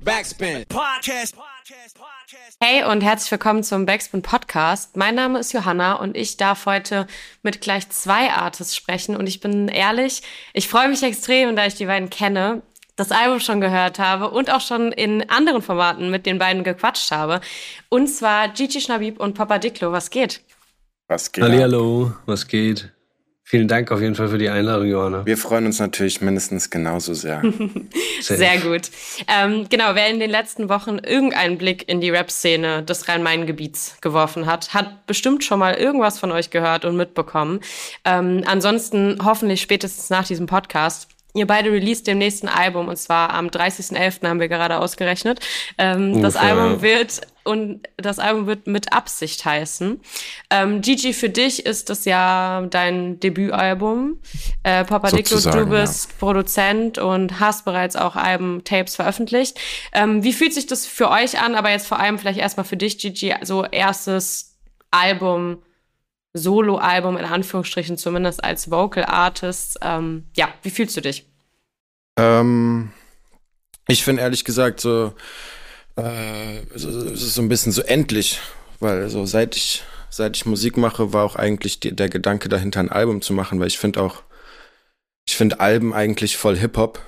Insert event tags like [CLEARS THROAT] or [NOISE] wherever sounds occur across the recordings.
Backspin. Podcast. Hey und herzlich willkommen zum Backspin Podcast. Mein Name ist Johanna und ich darf heute mit gleich zwei Artists sprechen. Und ich bin ehrlich, ich freue mich extrem, da ich die beiden kenne, das Album schon gehört habe und auch schon in anderen Formaten mit den beiden gequatscht habe. Und zwar Gigi Schnabib und Papa Diklo. Was geht? Was geht? Hallo, was geht? Vielen Dank auf jeden Fall für die Einladung, Johanna. Wir freuen uns natürlich mindestens genauso [LAUGHS] sehr. sehr gut. Ähm, genau, wer in den letzten Wochen irgendeinen Blick in die Rap-Szene des Rhein-Main-Gebiets geworfen hat, hat bestimmt schon mal irgendwas von euch gehört und mitbekommen. Ähm, ansonsten hoffentlich spätestens nach diesem Podcast Ihr beide released dem nächsten Album und zwar am 30.11. haben wir gerade ausgerechnet. Ähm, das Album wird und das Album wird mit Absicht heißen. Ähm, Gigi, für dich ist das ja dein Debütalbum. Äh, Papa Diclo, du bist ja. Produzent und hast bereits auch Album-Tapes veröffentlicht. Ähm, wie fühlt sich das für euch an? Aber jetzt vor allem vielleicht erstmal für dich, Gigi, so erstes Album Solo-Album in Anführungsstrichen, zumindest als Vocal Artist. Ähm, ja, wie fühlst du dich? Ähm, ich finde ehrlich gesagt so, äh, es ist so ein bisschen so endlich, weil so seit ich seit ich Musik mache, war auch eigentlich die, der Gedanke dahinter ein Album zu machen, weil ich finde auch, ich finde Alben eigentlich voll Hip Hop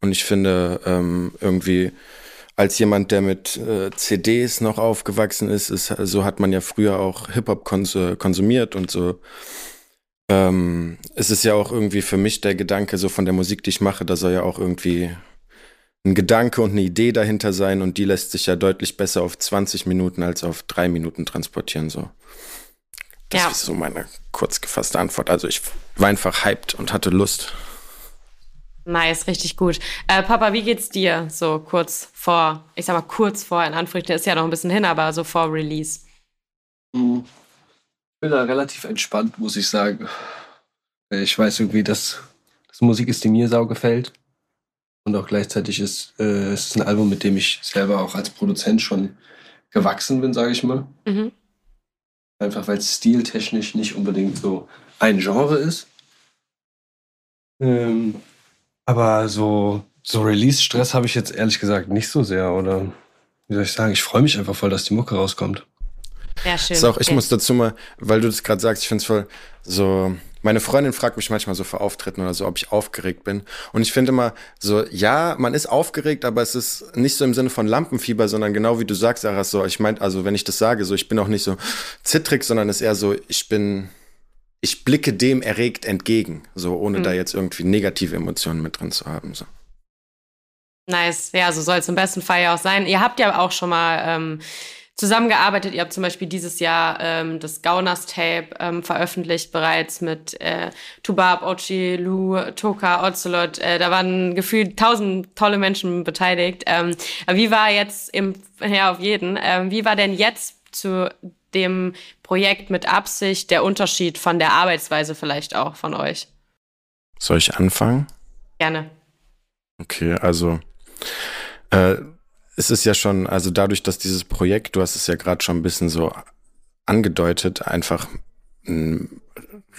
und ich finde ähm, irgendwie als jemand, der mit äh, CDs noch aufgewachsen ist, ist, so hat man ja früher auch Hip-Hop kons konsumiert und so. Ähm, es ist ja auch irgendwie für mich der Gedanke so von der Musik, die ich mache, da soll ja auch irgendwie ein Gedanke und eine Idee dahinter sein und die lässt sich ja deutlich besser auf 20 Minuten als auf drei Minuten transportieren, so. Das ja. ist so meine kurz gefasste Antwort. Also ich war einfach hyped und hatte Lust. Nice, richtig gut. Äh, Papa, wie geht's dir so kurz vor, ich sag mal kurz vor, in Anführungszeichen, ist ja noch ein bisschen hin, aber so vor Release? Mhm. Ich bin da relativ entspannt, muss ich sagen. Ich weiß irgendwie, dass, dass Musik ist, die mir sau gefällt. Und auch gleichzeitig ist äh, es ist ein Album, mit dem ich selber auch als Produzent schon gewachsen bin, sage ich mal. Mhm. Einfach weil es stiltechnisch nicht unbedingt so ein Genre ist. Ähm, aber so, so Release-Stress habe ich jetzt ehrlich gesagt nicht so sehr. Oder wie soll ich sagen, ich freue mich einfach voll, dass die Mucke rauskommt. Ja, schön. So, ich okay. muss dazu mal, weil du das gerade sagst, ich finde es voll so. Meine Freundin fragt mich manchmal so vor Auftritten oder so, ob ich aufgeregt bin. Und ich finde immer so, ja, man ist aufgeregt, aber es ist nicht so im Sinne von Lampenfieber, sondern genau wie du sagst, Sarah, so, ich meine, also wenn ich das sage, so, ich bin auch nicht so zittrig, sondern es ist eher so, ich bin, ich blicke dem erregt entgegen, so ohne mhm. da jetzt irgendwie negative Emotionen mit drin zu haben. So. Nice, ja, so soll es im besten Fall ja auch sein. Ihr habt ja auch schon mal ähm, zusammengearbeitet. Ihr habt zum Beispiel dieses Jahr ähm, das Gauners Tape ähm, veröffentlicht bereits mit äh, Tubab, Ochi, Lu, Toka, Ocelot. Äh, da waren gefühlt tausend tolle Menschen beteiligt. Ähm, wie war jetzt im, ja, auf jeden, ähm, wie war denn jetzt zu dem Projekt mit Absicht der Unterschied von der Arbeitsweise vielleicht auch von euch? Soll ich anfangen? Gerne. Okay, also äh, es ist ja schon, also dadurch, dass dieses Projekt, du hast es ja gerade schon ein bisschen so angedeutet, einfach ein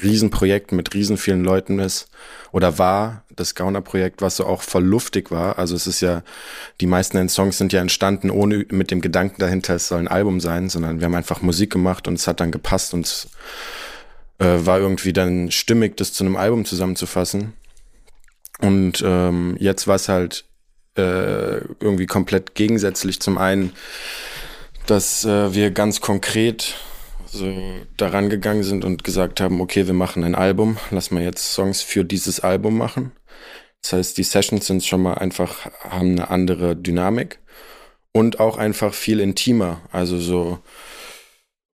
Riesenprojekt mit riesen vielen Leuten ist oder war das Gauner-Projekt, was so auch voll luftig war. Also es ist ja, die meisten Songs sind ja entstanden ohne mit dem Gedanken dahinter, es soll ein Album sein, sondern wir haben einfach Musik gemacht und es hat dann gepasst und es äh, war irgendwie dann stimmig, das zu einem Album zusammenzufassen. Und ähm, jetzt war es halt äh, irgendwie komplett gegensätzlich. Zum einen, dass äh, wir ganz konkret so daran gegangen sind und gesagt haben, okay, wir machen ein Album, lass mal jetzt Songs für dieses Album machen. Das heißt, die Sessions sind schon mal einfach, haben eine andere Dynamik und auch einfach viel intimer. Also so,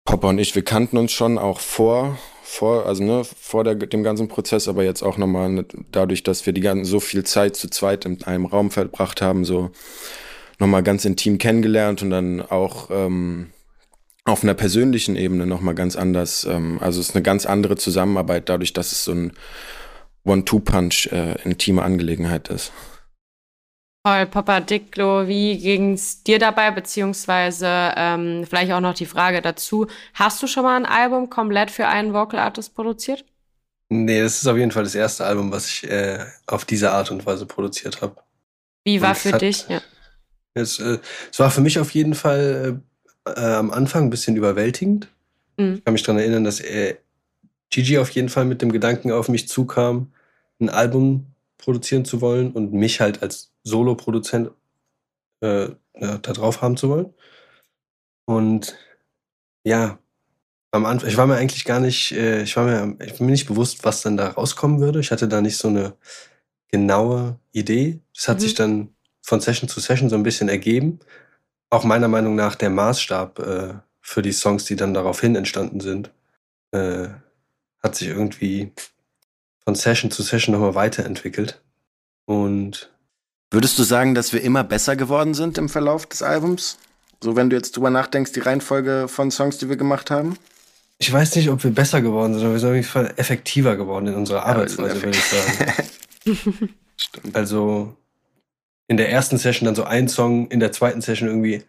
Papa und ich, wir kannten uns schon auch vor, vor, also ne, vor der, dem ganzen Prozess, aber jetzt auch nochmal ne, dadurch, dass wir die ganzen, so viel Zeit zu zweit in einem Raum verbracht haben, so nochmal ganz intim kennengelernt und dann auch ähm, auf einer persönlichen Ebene nochmal ganz anders. Ähm, also es ist eine ganz andere Zusammenarbeit, dadurch, dass es so ein One-Two-Punch äh, intime Angelegenheit ist. Toll, Papa Diclo, wie ging's dir dabei? Beziehungsweise ähm, vielleicht auch noch die Frage dazu: Hast du schon mal ein Album komplett für einen Vocal Artist produziert? Nee, das ist auf jeden Fall das erste Album, was ich äh, auf diese Art und Weise produziert habe. Wie war für dich? Ja. Es, äh, es war für mich auf jeden Fall äh, äh, am Anfang ein bisschen überwältigend. Mhm. Ich kann mich daran erinnern, dass er, Gigi auf jeden Fall mit dem Gedanken auf mich zukam, ein Album produzieren zu wollen und mich halt als Solo-Produzent äh, da drauf haben zu wollen. Und ja, am Anfang, ich war mir eigentlich gar nicht, äh, ich war mir, ich bin mir nicht bewusst, was dann da rauskommen würde. Ich hatte da nicht so eine genaue Idee. Das hat mhm. sich dann von Session zu Session so ein bisschen ergeben. Auch meiner Meinung nach der Maßstab äh, für die Songs, die dann daraufhin entstanden sind, äh, hat sich irgendwie von Session zu Session nochmal weiterentwickelt. Und Würdest du sagen, dass wir immer besser geworden sind im Verlauf des Albums? So, wenn du jetzt drüber nachdenkst, die Reihenfolge von Songs, die wir gemacht haben? Ich weiß nicht, ob wir besser geworden sind, aber wir sind auf jeden Fall effektiver geworden in unserer Arbeitsweise, würde ich sagen. [LAUGHS] Stimmt. Also in der ersten Session dann so ein Song, in der zweiten Session irgendwie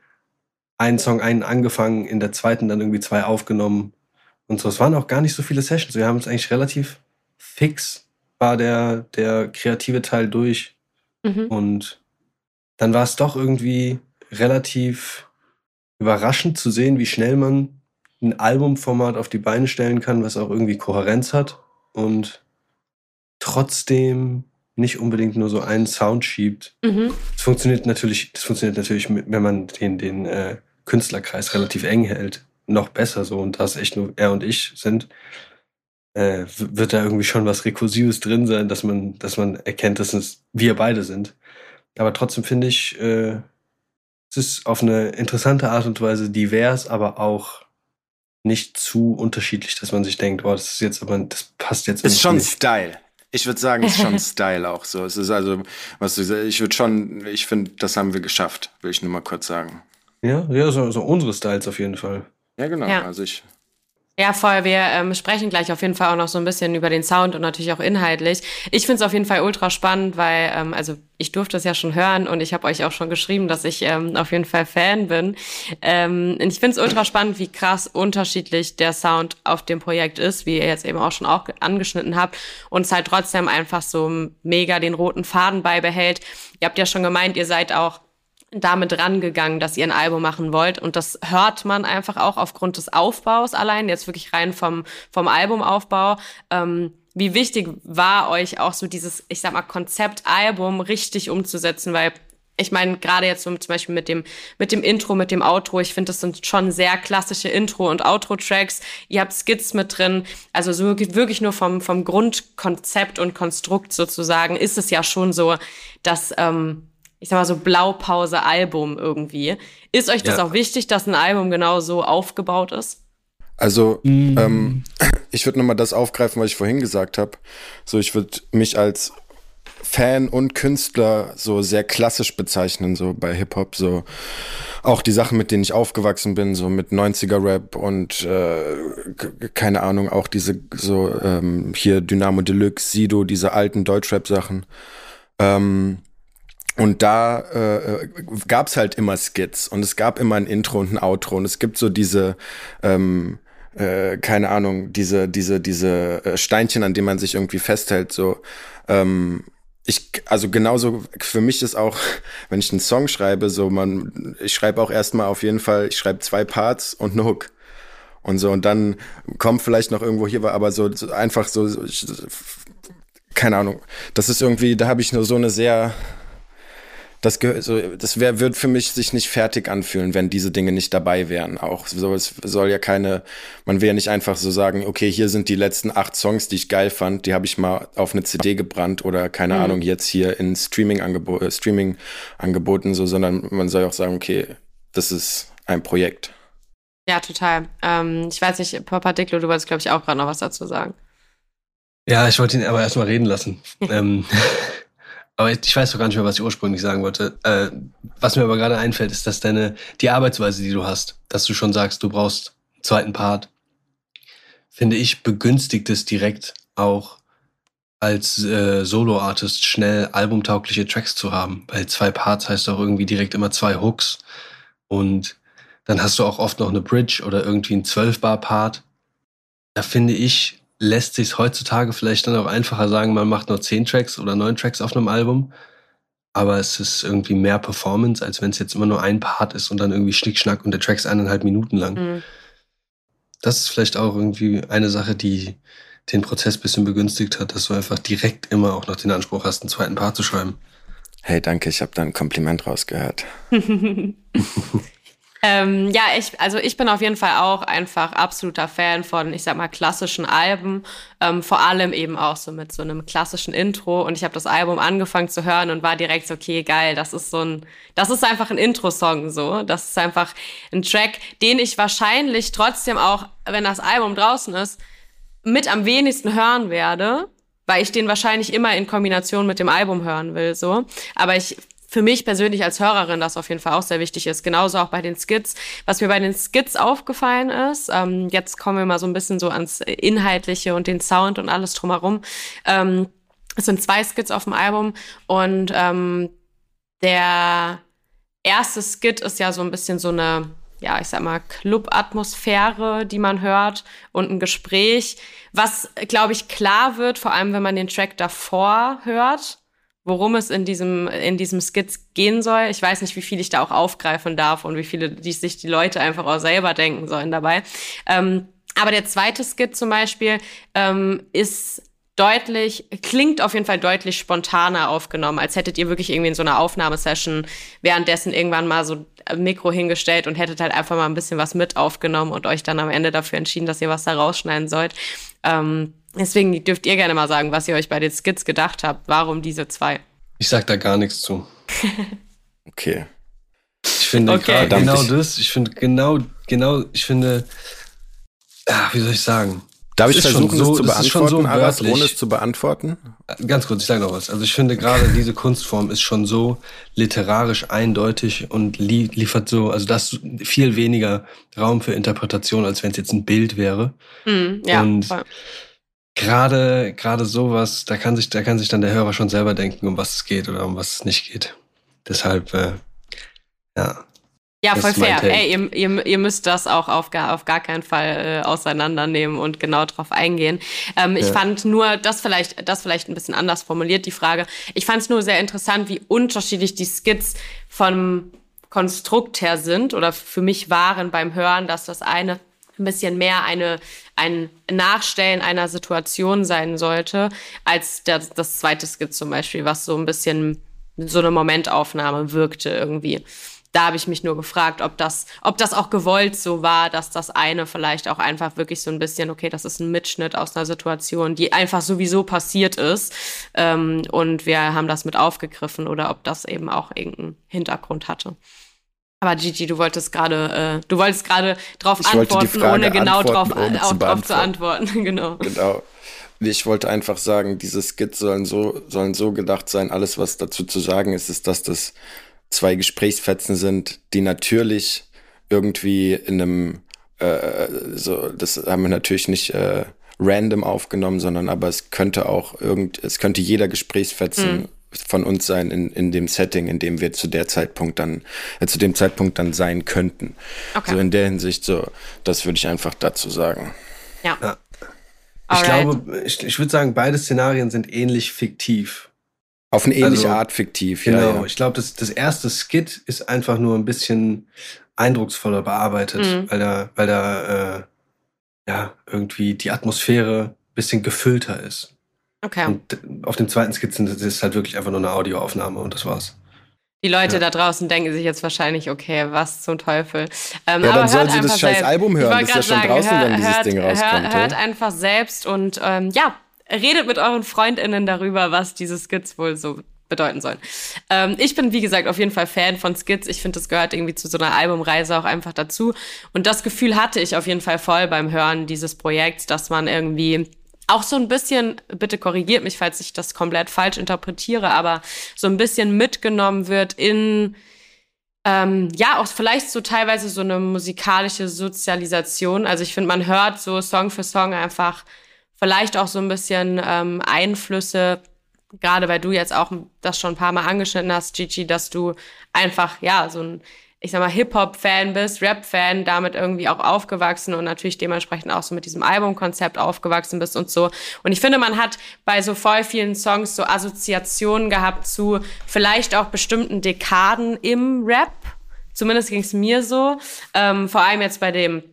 einen Song, einen angefangen, in der zweiten dann irgendwie zwei aufgenommen und so. Es waren auch gar nicht so viele Sessions. Wir haben es eigentlich relativ fix, war der, der kreative Teil durch. Mhm. Und dann war es doch irgendwie relativ überraschend zu sehen, wie schnell man ein Albumformat auf die Beine stellen kann, was auch irgendwie Kohärenz hat und trotzdem nicht unbedingt nur so einen Sound schiebt. Mhm. Das funktioniert natürlich, das funktioniert natürlich, wenn man den, den äh, Künstlerkreis relativ eng hält, noch besser so. Und da es echt nur er und ich sind, äh, wird da irgendwie schon was Rekursives drin sein, dass man, dass man erkennt, dass es wir beide sind. Aber trotzdem finde ich, äh, es ist auf eine interessante Art und Weise divers, aber auch nicht zu unterschiedlich, dass man sich denkt, boah, das ist jetzt aber, das passt jetzt Ist schon nicht. Style. Ich würde sagen, ist schon [LAUGHS] Style auch so. Es ist also, was du ich würde schon, ich finde, das haben wir geschafft, will ich nur mal kurz sagen. Ja, ja, so, so unsere Styles auf jeden Fall. Ja, genau. Ja. Also ich ja, voll. Wir ähm, sprechen gleich auf jeden Fall auch noch so ein bisschen über den Sound und natürlich auch inhaltlich. Ich finde es auf jeden Fall ultra spannend, weil, ähm, also ich durfte es ja schon hören und ich habe euch auch schon geschrieben, dass ich ähm, auf jeden Fall Fan bin. Ähm, ich finde es ultra spannend, wie krass unterschiedlich der Sound auf dem Projekt ist, wie ihr jetzt eben auch schon auch angeschnitten habt. Und es halt trotzdem einfach so mega den roten Faden beibehält. Ihr habt ja schon gemeint, ihr seid auch damit rangegangen, dass ihr ein Album machen wollt. Und das hört man einfach auch aufgrund des Aufbaus allein, jetzt wirklich rein vom, vom Albumaufbau. Ähm, wie wichtig war euch auch so dieses, ich sag mal, Konzeptalbum richtig umzusetzen, weil ich meine, gerade jetzt so zum Beispiel mit dem, mit dem Intro, mit dem Outro, ich finde, das sind schon sehr klassische Intro- und Outro-Tracks. Ihr habt Skits mit drin. Also so wirklich nur vom, vom Grundkonzept und Konstrukt sozusagen ist es ja schon so, dass ähm, ich sag mal so Blaupause-Album irgendwie. Ist euch das ja. auch wichtig, dass ein Album genau so aufgebaut ist? Also, mm. ähm, [CLEARS THROAT] ich würde nochmal das aufgreifen, was ich vorhin gesagt habe. So, ich würde mich als Fan und Künstler so sehr klassisch bezeichnen, so bei Hip-Hop, so auch die Sachen, mit denen ich aufgewachsen bin, so mit 90er-Rap und äh, keine Ahnung, auch diese so ähm, hier Dynamo Deluxe, Sido, diese alten Deutschrap-Sachen. Ähm, und da äh, gab es halt immer Skits. Und es gab immer ein Intro und ein Outro. Und es gibt so diese, ähm, äh, keine Ahnung, diese, diese, diese äh, Steinchen, an denen man sich irgendwie festhält. So, ähm, ich, also genauso für mich ist auch, [LAUGHS] wenn ich einen Song schreibe, so man, ich schreibe auch erstmal auf jeden Fall, ich schreibe zwei Parts und eine Hook. Und so und dann kommt vielleicht noch irgendwo hier, aber so, so einfach so, so ich, keine Ahnung, das ist irgendwie, da habe ich nur so eine sehr das, so, das wär, wird für mich sich nicht fertig anfühlen, wenn diese Dinge nicht dabei wären. Auch so, es soll ja keine, man will ja nicht einfach so sagen, okay, hier sind die letzten acht Songs, die ich geil fand, die habe ich mal auf eine CD gebrannt oder keine mhm. Ahnung, jetzt hier in Streaming, -Angebo äh, Streaming angeboten, so, sondern man soll auch sagen, okay, das ist ein Projekt. Ja, total. Ähm, ich weiß nicht, Papa Dicklo, du wolltest, glaube ich, auch gerade noch was dazu sagen. Ja, ich wollte ihn aber erstmal reden lassen. [LAUGHS] ähm, aber ich weiß doch gar nicht mehr, was ich ursprünglich sagen wollte. Äh, was mir aber gerade einfällt, ist, dass deine, die Arbeitsweise, die du hast, dass du schon sagst, du brauchst einen zweiten Part, finde ich, begünstigt es direkt auch als äh, Solo-Artist schnell albumtaugliche Tracks zu haben. Weil zwei Parts heißt auch irgendwie direkt immer zwei Hooks. Und dann hast du auch oft noch eine Bridge oder irgendwie ein 12-Bar-Part. Da finde ich, lässt sich heutzutage vielleicht dann auch einfacher sagen, man macht nur zehn Tracks oder neun Tracks auf einem Album. aber es ist irgendwie mehr Performance, als wenn es jetzt immer nur ein Part ist und dann irgendwie Schnickschnack und der Track ist eineinhalb Minuten lang. Mhm. Das ist vielleicht auch irgendwie eine Sache, die den Prozess bisschen begünstigt hat, dass du einfach direkt immer auch noch den Anspruch hast, einen zweiten Part zu schreiben. Hey, danke, ich habe da ein Kompliment rausgehört. [LAUGHS] Ähm, ja, ich, also ich bin auf jeden Fall auch einfach absoluter Fan von, ich sag mal, klassischen Alben. Ähm, vor allem eben auch so mit so einem klassischen Intro. Und ich habe das Album angefangen zu hören und war direkt so, okay, geil, das ist so ein, das ist einfach ein Intro-Song so. Das ist einfach ein Track, den ich wahrscheinlich trotzdem auch, wenn das Album draußen ist, mit am wenigsten hören werde weil ich den wahrscheinlich immer in Kombination mit dem Album hören will, so. Aber ich für mich persönlich als Hörerin das auf jeden Fall auch sehr wichtig ist. Genauso auch bei den Skits. Was mir bei den Skits aufgefallen ist, ähm, jetzt kommen wir mal so ein bisschen so ans Inhaltliche und den Sound und alles drumherum. Ähm, es sind zwei Skits auf dem Album und ähm, der erste Skit ist ja so ein bisschen so eine, ja, ich sag mal, Club-Atmosphäre, die man hört und ein Gespräch, was, glaube ich, klar wird, vor allem wenn man den Track davor hört worum es in diesem, in diesem Skizz gehen soll. Ich weiß nicht, wie viel ich da auch aufgreifen darf und wie viele die sich die Leute einfach auch selber denken sollen dabei. Ähm, aber der zweite Skit zum Beispiel ähm, ist deutlich, klingt auf jeden Fall deutlich spontaner aufgenommen, als hättet ihr wirklich irgendwie in so einer Aufnahmesession währenddessen irgendwann mal so ein Mikro hingestellt und hättet halt einfach mal ein bisschen was mit aufgenommen und euch dann am Ende dafür entschieden, dass ihr was da rausschneiden sollt. Ähm, Deswegen dürft ihr gerne mal sagen, was ihr euch bei den Skits gedacht habt. Warum diese zwei? Ich sag da gar nichts zu. [LAUGHS] okay. Ich finde okay. genau das, ich finde genau, genau, ich finde, ja, wie soll ich sagen? Darf ich versuchen, so, das zu beantworten, so Aras, ohne es zu beantworten? Ganz kurz, ich sage noch was. Also ich finde gerade diese Kunstform ist schon so literarisch eindeutig und li liefert so, also das viel weniger Raum für Interpretation, als wenn es jetzt ein Bild wäre. Mm, ja, und voll gerade gerade sowas, da kann sich da kann sich dann der Hörer schon selber denken, um was es geht oder um was es nicht geht. Deshalb äh, ja. Ja, voll fair. Ey, ihr, ihr, ihr müsst das auch auf gar, auf gar keinen Fall äh, auseinandernehmen und genau drauf eingehen. Ähm, ja. Ich fand nur, das vielleicht, das vielleicht ein bisschen anders formuliert, die Frage. Ich fand es nur sehr interessant, wie unterschiedlich die Skits vom Konstrukt her sind oder für mich waren beim Hören, dass das eine ein bisschen mehr eine, ein Nachstellen einer Situation sein sollte, als das, das zweite Skit zum Beispiel, was so ein bisschen so eine Momentaufnahme wirkte irgendwie. Da habe ich mich nur gefragt, ob das, ob das auch gewollt so war, dass das eine vielleicht auch einfach wirklich so ein bisschen, okay, das ist ein Mitschnitt aus einer Situation, die einfach sowieso passiert ist ähm, und wir haben das mit aufgegriffen oder ob das eben auch irgendeinen Hintergrund hatte. Aber Gigi, du wolltest gerade, äh, du wolltest gerade drauf ich antworten, ohne genau drauf, ohne zu, drauf zu antworten. [LAUGHS] genau. Genau. Ich wollte einfach sagen, diese Skits sollen so, sollen so gedacht sein. Alles, was dazu zu sagen ist, ist, dass das zwei Gesprächsfetzen sind, die natürlich irgendwie in einem, äh, so, das haben wir natürlich nicht äh, random aufgenommen, sondern aber es könnte auch irgend, es könnte jeder Gesprächsfetzen mhm von uns sein in, in dem Setting, in dem wir zu der Zeitpunkt dann, äh, zu dem Zeitpunkt dann sein könnten. Okay. So in der Hinsicht, so, das würde ich einfach dazu sagen. Ja. ja. Ich glaube, ich, ich würde sagen, beide Szenarien sind ähnlich fiktiv. Auf eine ähnliche also, Art fiktiv, genau. ja. Genau. Ich glaube, das, das erste Skit ist einfach nur ein bisschen eindrucksvoller bearbeitet, mhm. weil da, weil da äh, ja irgendwie die Atmosphäre ein bisschen gefüllter ist. Okay. Und auf dem zweiten Skizzen das ist halt wirklich einfach nur eine Audioaufnahme und das war's. Die Leute ja. da draußen denken sich jetzt wahrscheinlich, okay, was zum Teufel. Ähm, ja, dann sollen sie das scheiß selbst. Album hören, das ist ja schon sagen, draußen, hör, wenn dieses hört, Ding rauskommt. Hört, hört einfach selbst und ähm, ja, redet mit euren FreundInnen darüber, was diese Skits wohl so bedeuten sollen. Ähm, ich bin, wie gesagt, auf jeden Fall Fan von Skits. Ich finde, das gehört irgendwie zu so einer Albumreise auch einfach dazu. Und das Gefühl hatte ich auf jeden Fall voll beim Hören dieses Projekts, dass man irgendwie auch so ein bisschen, bitte korrigiert mich, falls ich das komplett falsch interpretiere, aber so ein bisschen mitgenommen wird in, ähm, ja, auch vielleicht so teilweise so eine musikalische Sozialisation. Also ich finde, man hört so Song für Song einfach vielleicht auch so ein bisschen ähm, Einflüsse, gerade weil du jetzt auch das schon ein paar Mal angeschnitten hast, Gigi, dass du einfach, ja, so ein ich sag mal, Hip-Hop-Fan bist, Rap-Fan, damit irgendwie auch aufgewachsen und natürlich dementsprechend auch so mit diesem Albumkonzept aufgewachsen bist und so. Und ich finde, man hat bei so voll vielen Songs so Assoziationen gehabt zu vielleicht auch bestimmten Dekaden im Rap. Zumindest ging es mir so. Ähm, vor allem jetzt bei dem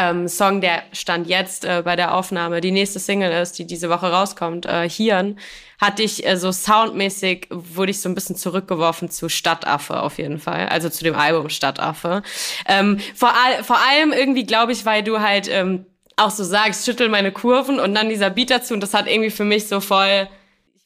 ähm, Song, der stand jetzt äh, bei der Aufnahme, die nächste Single ist, die diese Woche rauskommt, äh, Hirn, hatte ich äh, so soundmäßig, wurde ich so ein bisschen zurückgeworfen zu Stadtaffe auf jeden Fall, also zu dem Album Stadtaffe. Ähm, vor, all, vor allem irgendwie, glaube ich, weil du halt ähm, auch so sagst, schüttel meine Kurven und dann dieser Beat dazu und das hat irgendwie für mich so voll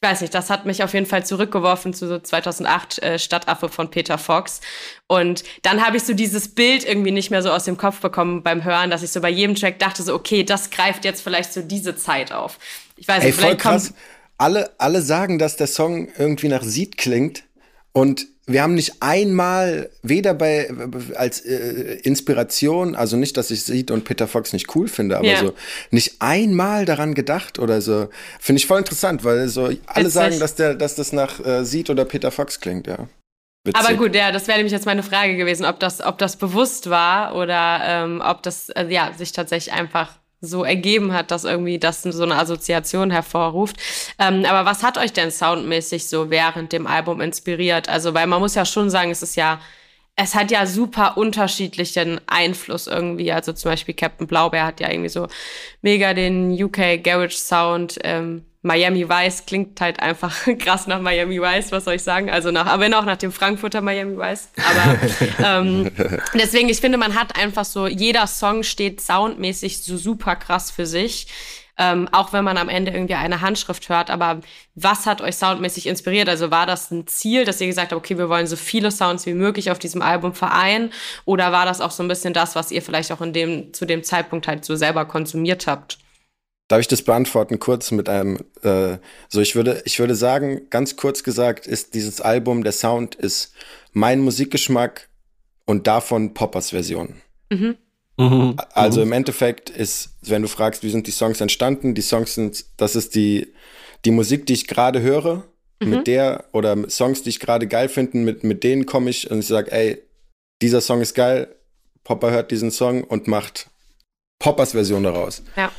weiß nicht, das hat mich auf jeden Fall zurückgeworfen zu so 2008 äh, Stadtaffe von Peter Fox. Und dann habe ich so dieses Bild irgendwie nicht mehr so aus dem Kopf bekommen beim Hören, dass ich so bei jedem Track dachte so, okay, das greift jetzt vielleicht so diese Zeit auf. Ich weiß Ey, nicht, voll vielleicht kommt krass. Alle, alle sagen, dass der Song irgendwie nach Sied klingt und wir haben nicht einmal, weder bei als äh, Inspiration, also nicht, dass ich Seed und Peter Fox nicht cool finde, aber Ja. so nicht einmal daran gedacht oder so. Finde ich voll interessant, weil so alle Witzig. sagen, dass der, dass das nach äh, Seed oder Peter Fox klingt, ja. Witzig. Aber gut, ja, das wäre nämlich jetzt meine Frage gewesen, ob das, ob das bewusst war oder ähm, ob das äh, ja sich tatsächlich einfach so ergeben hat, dass irgendwie das so eine Assoziation hervorruft. Ähm, aber was hat euch denn soundmäßig so während dem Album inspiriert? Also, weil man muss ja schon sagen, es ist ja, es hat ja super unterschiedlichen Einfluss irgendwie. Also zum Beispiel Captain Blaubeer hat ja irgendwie so mega den UK Garage Sound. Ähm, Miami Vice klingt halt einfach [LAUGHS] krass nach Miami Vice, was soll ich sagen? Also nach, aber wenn auch nach dem Frankfurter Miami Vice. Aber [LAUGHS] ähm, deswegen, ich finde, man hat einfach so, jeder Song steht soundmäßig so super krass für sich. Ähm, auch wenn man am Ende irgendwie eine Handschrift hört. Aber was hat euch soundmäßig inspiriert? Also war das ein Ziel, dass ihr gesagt habt, okay, wir wollen so viele Sounds wie möglich auf diesem Album vereinen? Oder war das auch so ein bisschen das, was ihr vielleicht auch in dem, zu dem Zeitpunkt halt so selber konsumiert habt? Darf ich das beantworten kurz mit einem, äh, so ich würde, ich würde sagen, ganz kurz gesagt, ist dieses Album, der Sound ist mein Musikgeschmack und davon Poppers Version. Mhm. Also im Endeffekt ist, wenn du fragst, wie sind die Songs entstanden, die Songs sind, das ist die, die Musik, die ich gerade höre, mit der, oder Songs, die ich gerade geil finde, mit, mit denen komme ich und ich sage, ey, dieser Song ist geil, Popper hört diesen Song und macht Poppers Version daraus. Ja.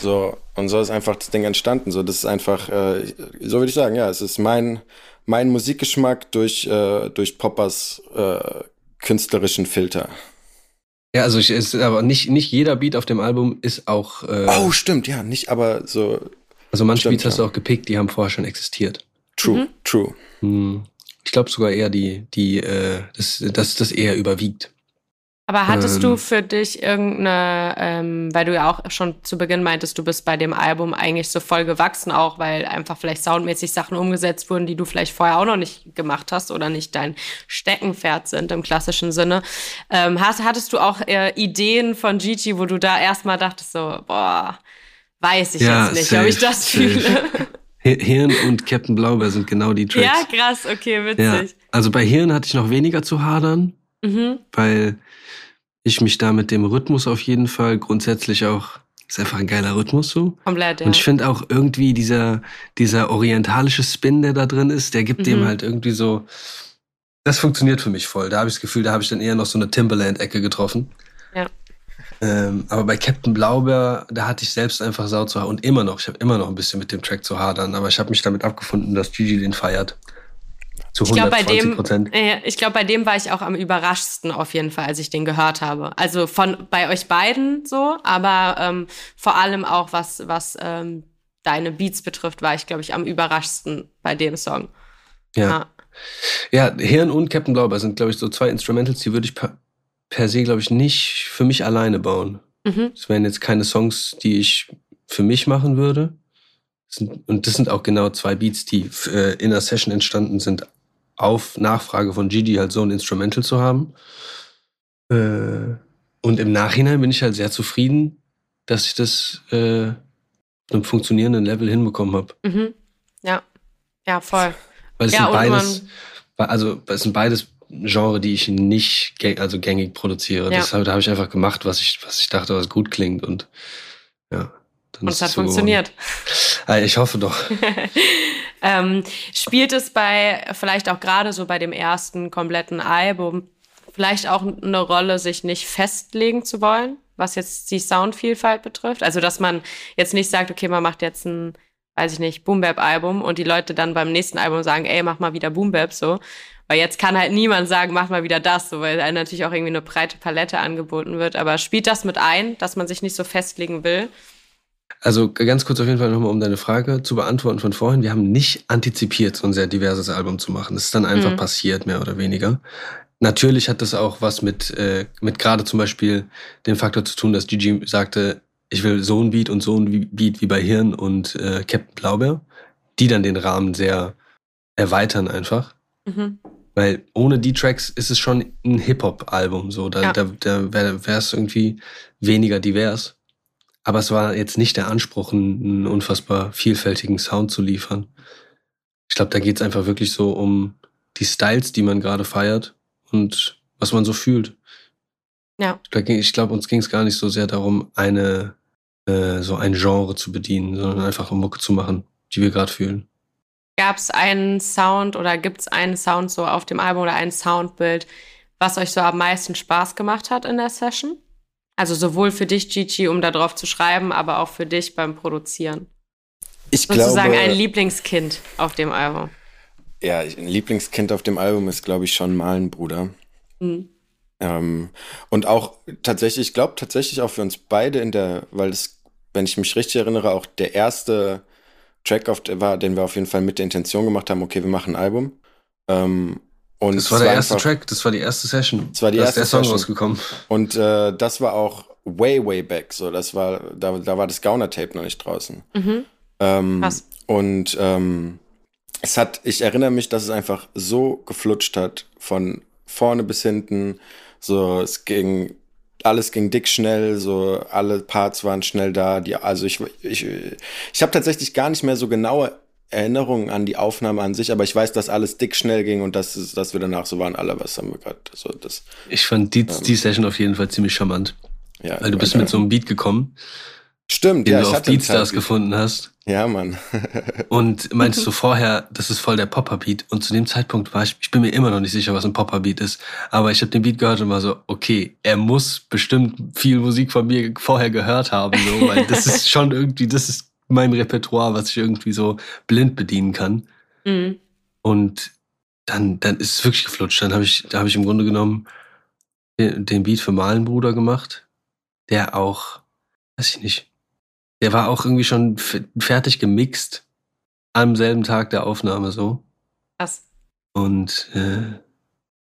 So, und so ist einfach das Ding entstanden. So, das ist einfach, äh, so würde ich sagen, ja, es ist mein, mein Musikgeschmack durch, äh, durch Poppers äh, künstlerischen Filter. Ja, also ich, ist aber nicht, nicht jeder Beat auf dem Album ist auch. Äh, Oh, stimmt, ja, nicht, aber so also manche stimmt, Beats hast du auch gepickt, die haben vorher schon existiert. true, true. Hm. Ich glaube sogar eher die, die, äh, das, das, das eher überwiegt. Aber hattest Ähm. du für dich irgendeine, ähm, weil du ja auch schon zu Beginn meintest, du bist bei dem Album eigentlich so voll gewachsen, auch weil einfach vielleicht soundmäßig Sachen umgesetzt wurden, die du vielleicht vorher auch noch nicht gemacht hast oder nicht dein Steckenpferd sind im klassischen Sinne. Ähm, hast, hattest du auch äh, Ideen von Gigi, wo du da erstmal dachtest, so, boah, weiß ich Ja, jetzt nicht, safe, ob ich das safe. fühle. [LAUGHS] Hi- Hirn und Captain Blaubeer sind genau die Tracks. ja, krass, okay, Ja, witzig. also bei Hirn hatte ich noch weniger zu hadern, Mhm. weil ich mich da mit dem Rhythmus auf jeden Fall grundsätzlich auch, ist einfach ein geiler Rhythmus so. Komplett, ja. Und ich finde auch irgendwie dieser, dieser orientalische Spin, der da drin ist, der gibt Mhm. dem halt irgendwie so, das funktioniert für mich voll. Da habe ich das Gefühl, da habe ich dann eher noch so eine Timberland-Ecke getroffen. Ja. Ähm, aber bei Captain Blaubeer, da hatte ich selbst einfach Sau zu und immer noch, ich habe immer noch ein bisschen mit dem Track zu hadern, aber ich habe mich damit abgefunden, dass Gigi den feiert. Zu Ich glaube, bei 120 dem, Prozent. äh, ich glaube, bei dem war ich auch am überraschsten auf jeden Fall, als ich den gehört habe. Also von bei euch beiden so, aber ähm, vor allem auch was was ähm, deine Beats betrifft, war ich glaube ich am überraschsten bei dem Song. Ja. Ja, Hirn und Captain Blaubeer sind, glaube ich, so zwei Instrumentals, die würde ich per, per se, glaube ich, nicht für mich alleine bauen. Mhm. Das wären jetzt keine Songs, die ich für mich machen würde. Und das sind auch genau zwei Beats, die äh, in der Session entstanden sind, auf Nachfrage von Gigi halt so ein Instrumental zu haben. Äh, und im Nachhinein bin ich halt sehr zufrieden, dass ich das äh, auf einem funktionierenden Level hinbekommen habe. Mhm. Ja. Ja, voll. Weil es Ja, sind beides, also es sind beides Genre, die ich nicht gäng, also gängig produziere. Ja. Deshalb da habe ich einfach gemacht, was ich, was ich dachte, was gut klingt und ja. Dann Und es hat so geworden. funktioniert. [LAUGHS] Ah, Ich hoffe doch. [LAUGHS] ähm, spielt es bei, vielleicht auch gerade so bei dem ersten kompletten Album, vielleicht auch eine Rolle, sich nicht festlegen zu wollen, was jetzt die Soundvielfalt betrifft. Also, dass man jetzt nicht sagt, okay, man macht jetzt ein, weiß ich nicht, Boom Bap Album und die Leute dann beim nächsten Album sagen, ey, mach mal wieder Boom Bap so. Weil jetzt kann halt niemand sagen, mach mal wieder das, so, weil einem natürlich auch irgendwie eine breite Palette angeboten wird. Aber spielt das mit ein, dass man sich nicht so festlegen will? Also ganz kurz auf jeden Fall nochmal, um deine Frage zu beantworten von vorhin. Wir haben nicht antizipiert, so ein sehr diverses Album zu machen. Das ist dann einfach mhm. passiert, mehr oder weniger. Natürlich hat das auch was mit, äh, mit gerade zum Beispiel dem Faktor zu tun, dass Gigi sagte, ich will so ein Beat und so ein Beat wie bei Hirn und äh, Captain Blaubeer, die dann den Rahmen sehr erweitern einfach. Mhm. Weil ohne die Tracks ist es schon ein Hip-Hop-Album. So, da, ja. da, da wäre es irgendwie weniger divers. Aber es war jetzt nicht der Anspruch, einen unfassbar vielfältigen Sound zu liefern. Ich glaube, da geht es einfach wirklich so um die Styles, die man gerade feiert und was man so fühlt. Ja. Ich glaube, uns ging es gar nicht so sehr darum, eine äh, so ein Genre zu bedienen, sondern einfach um Mucke zu machen, die wir gerade fühlen. Gab es einen Sound oder gibt es einen Sound so auf dem Album oder ein Soundbild, was euch so am meisten Spaß gemacht hat in der Session? Also sowohl für dich, Gigi, um da drauf zu schreiben, aber auch für dich beim Produzieren. Ich Sozusagen glaube, ein Lieblingskind auf dem Album. Ja, ein Lieblingskind auf dem Album ist, glaube ich, schon Malen, Bruder. Mhm. Ähm, und auch tatsächlich, ich glaube tatsächlich auch für uns beide in der, weil es, wenn ich mich richtig erinnere, auch der erste Track auf, war, den wir auf jeden Fall mit der Intention gemacht haben, okay, wir machen ein Album. Ähm, und das war der war erste einfach, Track, das war die erste Session. Das war die da erste ist der Song rausgekommen. Und äh, das war auch way, way back. So, das war, da, da war das Gauner-Tape noch nicht draußen. Mhm. Ähm, Krass. Und ähm, es hat, ich erinnere mich, dass es einfach so geflutscht hat, von vorne bis hinten. So, es ging, alles ging dick schnell, so alle Parts waren schnell da. Die, also ich, ich, ich habe tatsächlich gar nicht mehr so genaue Erinnerungen an die Aufnahme an sich, aber ich weiß, dass alles dick schnell ging und dass, dass wir danach so waren, alle, was haben wir gerade. So, das, ich fand die, ähm, die Session auf jeden Fall ziemlich charmant. Ja, weil du bist mit so einem Beat gekommen. Stimmt, den ja, du auf Beatstars gefunden hast. Ja, Mann. [LAUGHS] und meinst du vorher, das ist voll der Popper-Beat und zu dem Zeitpunkt war ich, ich bin mir immer noch nicht sicher, was ein Popper-Beat ist, aber ich habe den Beat gehört und war so, okay, er muss bestimmt viel Musik von mir vorher gehört haben, so, weil das ist [LAUGHS] schon irgendwie, das ist mein Repertoire, was ich irgendwie so blind bedienen kann. Mhm. Und dann, dann ist es wirklich geflutscht. Dann habe ich, da habe ich im Grunde genommen den, den Beat für Malenbruder gemacht, der auch, weiß ich nicht, der war auch irgendwie schon fertig gemixt am selben Tag der Aufnahme so. Was? Und äh,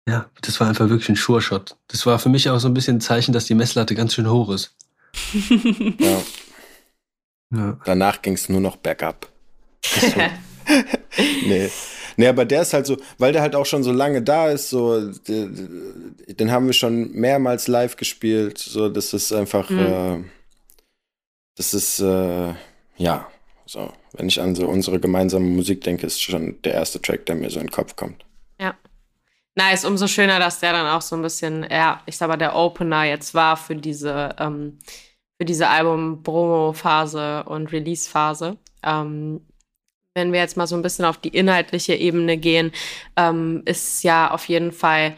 ja, das war einfach wirklich ein Sure-Shot. Das war für mich auch so ein bisschen ein Zeichen, dass die Messlatte ganz schön hoch ist. [LAUGHS] ja. Ja. Danach ging es nur noch bergab. [LAUGHS] [LAUGHS] nee. Nee, aber der ist halt so, weil der halt auch schon so lange da ist, so, den haben wir schon mehrmals live gespielt, so, das ist einfach, mhm. äh, das ist, äh, ja, so, wenn ich an so unsere gemeinsame Musik denke, ist schon der erste Track, der mir so in den Kopf kommt. Ja. Nice, umso schöner, dass der dann auch so ein bisschen, ja, ich sag mal, der Opener jetzt war für diese, ähm, für diese Album-Promo-Phase und Release-Phase. Ähm, wenn wir jetzt mal so ein bisschen auf die inhaltliche Ebene gehen, ähm, ist ja auf jeden Fall,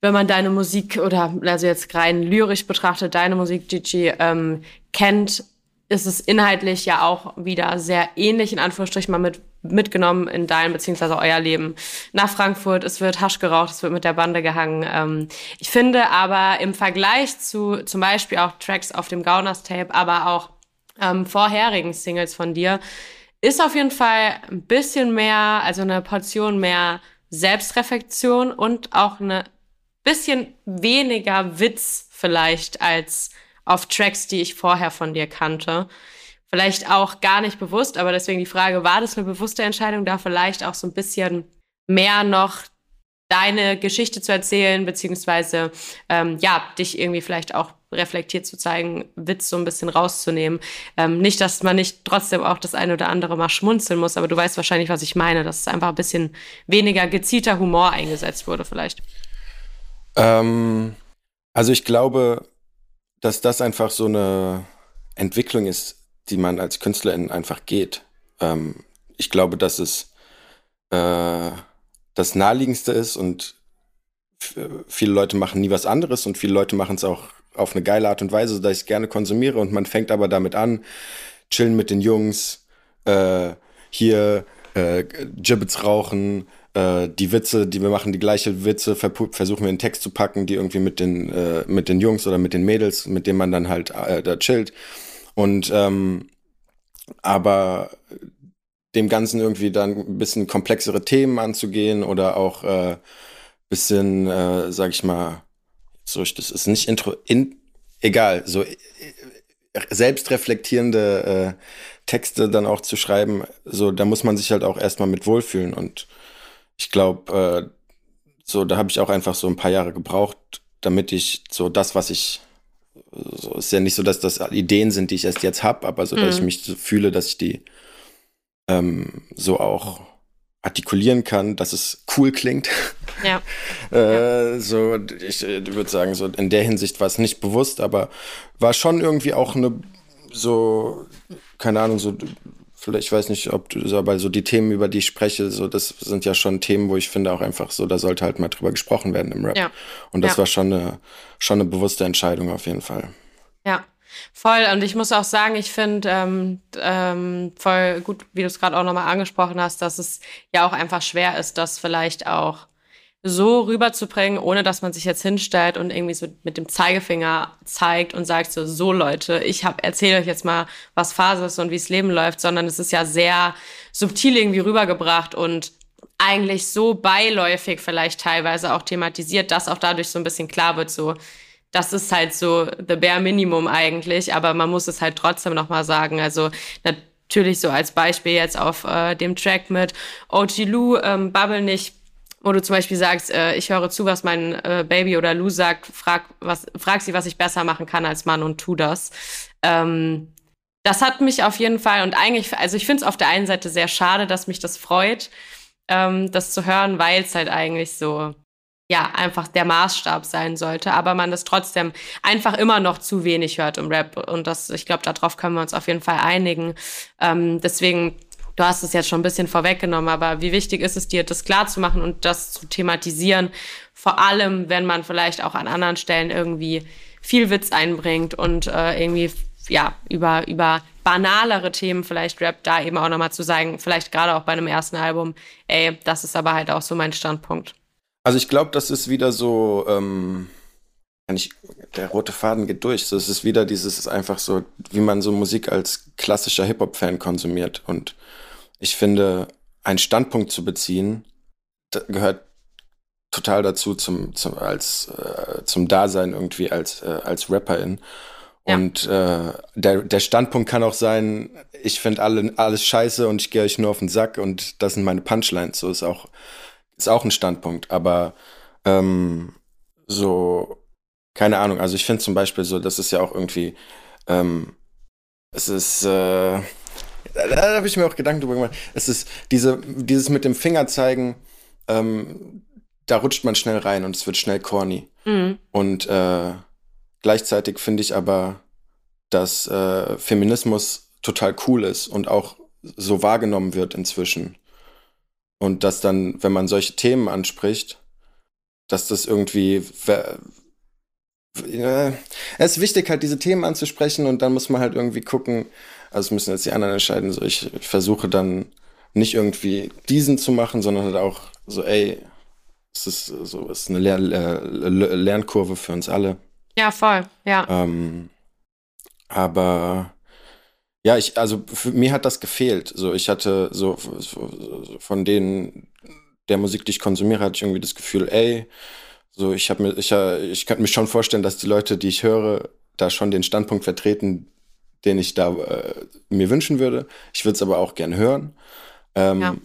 wenn man deine Musik oder also jetzt rein lyrisch betrachtet, deine Musik, Gigi, ähm, kennt, ist es inhaltlich ja auch wieder sehr ähnlich, in Anführungsstrichen mal mit mitgenommen in dein beziehungsweise euer Leben nach Frankfurt. Es wird Hasch geraucht, es wird mit der Bande gehangen. Ähm, ich finde aber im Vergleich zu zum Beispiel auch Tracks auf dem Gauners Tape, aber auch ähm, vorherigen Singles von dir, ist auf jeden Fall ein bisschen mehr, also eine Portion mehr Selbstreflexion und auch eine bisschen weniger Witz vielleicht als auf Tracks, die ich vorher von dir kannte. Vielleicht auch gar nicht bewusst, aber deswegen die Frage, war das eine bewusste Entscheidung, da vielleicht auch so ein bisschen mehr noch deine Geschichte zu erzählen, beziehungsweise ähm, ja, dich irgendwie vielleicht auch reflektiert zu zeigen, Witz so ein bisschen rauszunehmen. Ähm, nicht, dass man nicht trotzdem auch das eine oder andere mal schmunzeln muss, aber du weißt wahrscheinlich, was ich meine, dass es einfach ein bisschen weniger gezielter Humor eingesetzt wurde, vielleicht. Ähm, also ich glaube, dass das einfach so eine Entwicklung ist, die man als Künstlerin einfach geht. Ähm, ich glaube, dass es äh, das naheliegendste ist und viele Leute machen nie was anderes und viele Leute machen es auch auf eine geile Art und Weise, dass ich es gerne konsumiere und man fängt aber damit an, chillen mit den Jungs, äh, hier äh, Gibbets rauchen, äh, die Witze, die wir machen, die gleiche Witze versuchen wir in Text zu packen, die irgendwie mit den äh, mit den Jungs oder mit den Mädels, mit denen man dann halt äh, da chillt und ähm, aber dem Ganzen irgendwie dann ein bisschen komplexere Themen anzugehen oder auch äh, bisschen, äh, sag ich mal, so, das ist nicht intro, in, egal, so äh, selbstreflektierende äh, Texte dann auch zu schreiben, so, da muss man sich halt auch erstmal mit wohlfühlen. Und ich glaube, äh, so, da habe ich auch einfach so ein paar Jahre gebraucht, damit ich so das, was ich so ist ja nicht so, dass das Ideen sind, die ich erst jetzt habe, aber so, dass mhm. ich mich so fühle, dass ich die ähm, so auch artikulieren kann, dass es cool klingt. [LAUGHS] Ja. [LAUGHS] äh, ja. So, ich, ich würde sagen, so in der Hinsicht war es nicht bewusst, aber war schon irgendwie auch eine so, keine Ahnung, so vielleicht, ich weiß nicht, ob du, aber so die Themen, über die ich spreche, so, das sind ja schon Themen, wo ich finde auch einfach so, da sollte halt mal drüber gesprochen werden im Rap. Ja. Und das ja. war schon eine, schon eine bewusste Entscheidung auf jeden Fall. Ja. Voll, und ich muss auch sagen, ich finde ähm, ähm, voll gut, wie du es gerade auch nochmal angesprochen hast, dass es ja auch einfach schwer ist, das vielleicht auch so rüberzubringen, ohne dass man sich jetzt hinstellt und irgendwie so mit dem Zeigefinger zeigt und sagt so, so Leute, ich hab, erzähle euch jetzt mal, was Phase ist und wie es Leben läuft, sondern es ist ja sehr subtil irgendwie rübergebracht und eigentlich so beiläufig vielleicht teilweise auch thematisiert, dass auch dadurch so ein bisschen klar wird, so, das ist halt so the bare minimum eigentlich, aber man muss es halt trotzdem nochmal sagen. Also natürlich so als Beispiel jetzt auf äh, dem Track mit OG Lou, ähm, Bubble nicht wo du zum Beispiel sagst, äh, ich höre zu, was mein äh, Baby oder Lou sagt, frag, was, frag sie, was ich besser machen kann als Mann und tu das. Ähm, das hat mich auf jeden Fall und eigentlich, also ich finde es auf der einen Seite sehr schade, dass mich das freut, ähm, das zu hören, weil es halt eigentlich so, ja, einfach der Maßstab sein sollte, aber man das trotzdem einfach immer noch zu wenig hört im Rap und das, ich glaube, darauf können wir uns auf jeden Fall einigen. Ähm, deswegen Du hast es jetzt schon ein bisschen vorweggenommen, aber wie wichtig ist es dir, das klar zu machen und das zu thematisieren? Vor allem, wenn man vielleicht auch an anderen Stellen irgendwie viel Witz einbringt und äh, irgendwie ja über über banalere Themen vielleicht Rap da eben auch nochmal zu sagen, vielleicht gerade auch bei einem ersten Album, ey, das ist aber halt auch so mein Standpunkt. Also ich glaube, das ist wieder so, ähm, nicht, der rote Faden geht durch. So, es ist wieder dieses, ist einfach so, wie man so Musik als klassischer Hip-Hop-Fan konsumiert und ich finde, einen Standpunkt zu beziehen, gehört total dazu zum, zum, als, äh, zum Dasein irgendwie als, äh, als Rapperin. Ja. Und äh, der, der Standpunkt kann auch sein, ich finde alle, alles scheiße und ich gehe euch nur auf den Sack und das sind meine Punchlines. So ist auch, ist auch ein Standpunkt. Aber ähm, so, keine Ahnung, also ich finde zum Beispiel so, das ist ja auch irgendwie, ähm, es ist, äh, da, habe ich mir auch Gedanken drüber gemacht. Es ist diese, dieses mit dem Finger zeigen, ähm, da rutscht man schnell rein und es wird schnell corny. Mhm. Und äh, gleichzeitig finde ich aber, dass äh, Feminismus total cool ist und auch so wahrgenommen wird inzwischen. Und dass dann, wenn man solche Themen anspricht, dass das irgendwie äh, es ist wichtig, halt diese Themen anzusprechen und dann muss man halt irgendwie gucken, also müssen jetzt die anderen entscheiden. So, ich, ich versuche dann nicht irgendwie diesen zu machen, sondern halt auch so, ey, es ist so, es ist eine Lern äh, Lernkurve für uns alle. Ja, voll, ja. Ähm, aber ja, ich, also für mir hat das gefehlt. So, ich hatte so von denen der Musik, die ich konsumiere, hatte ich irgendwie das Gefühl, ey, so ich habe mir, ich, ich könnte mir schon vorstellen, dass die Leute, die ich höre, da schon den Standpunkt vertreten, den ich da äh, mir wünschen würde. Ich würde es aber auch gern hören. Ähm, ja.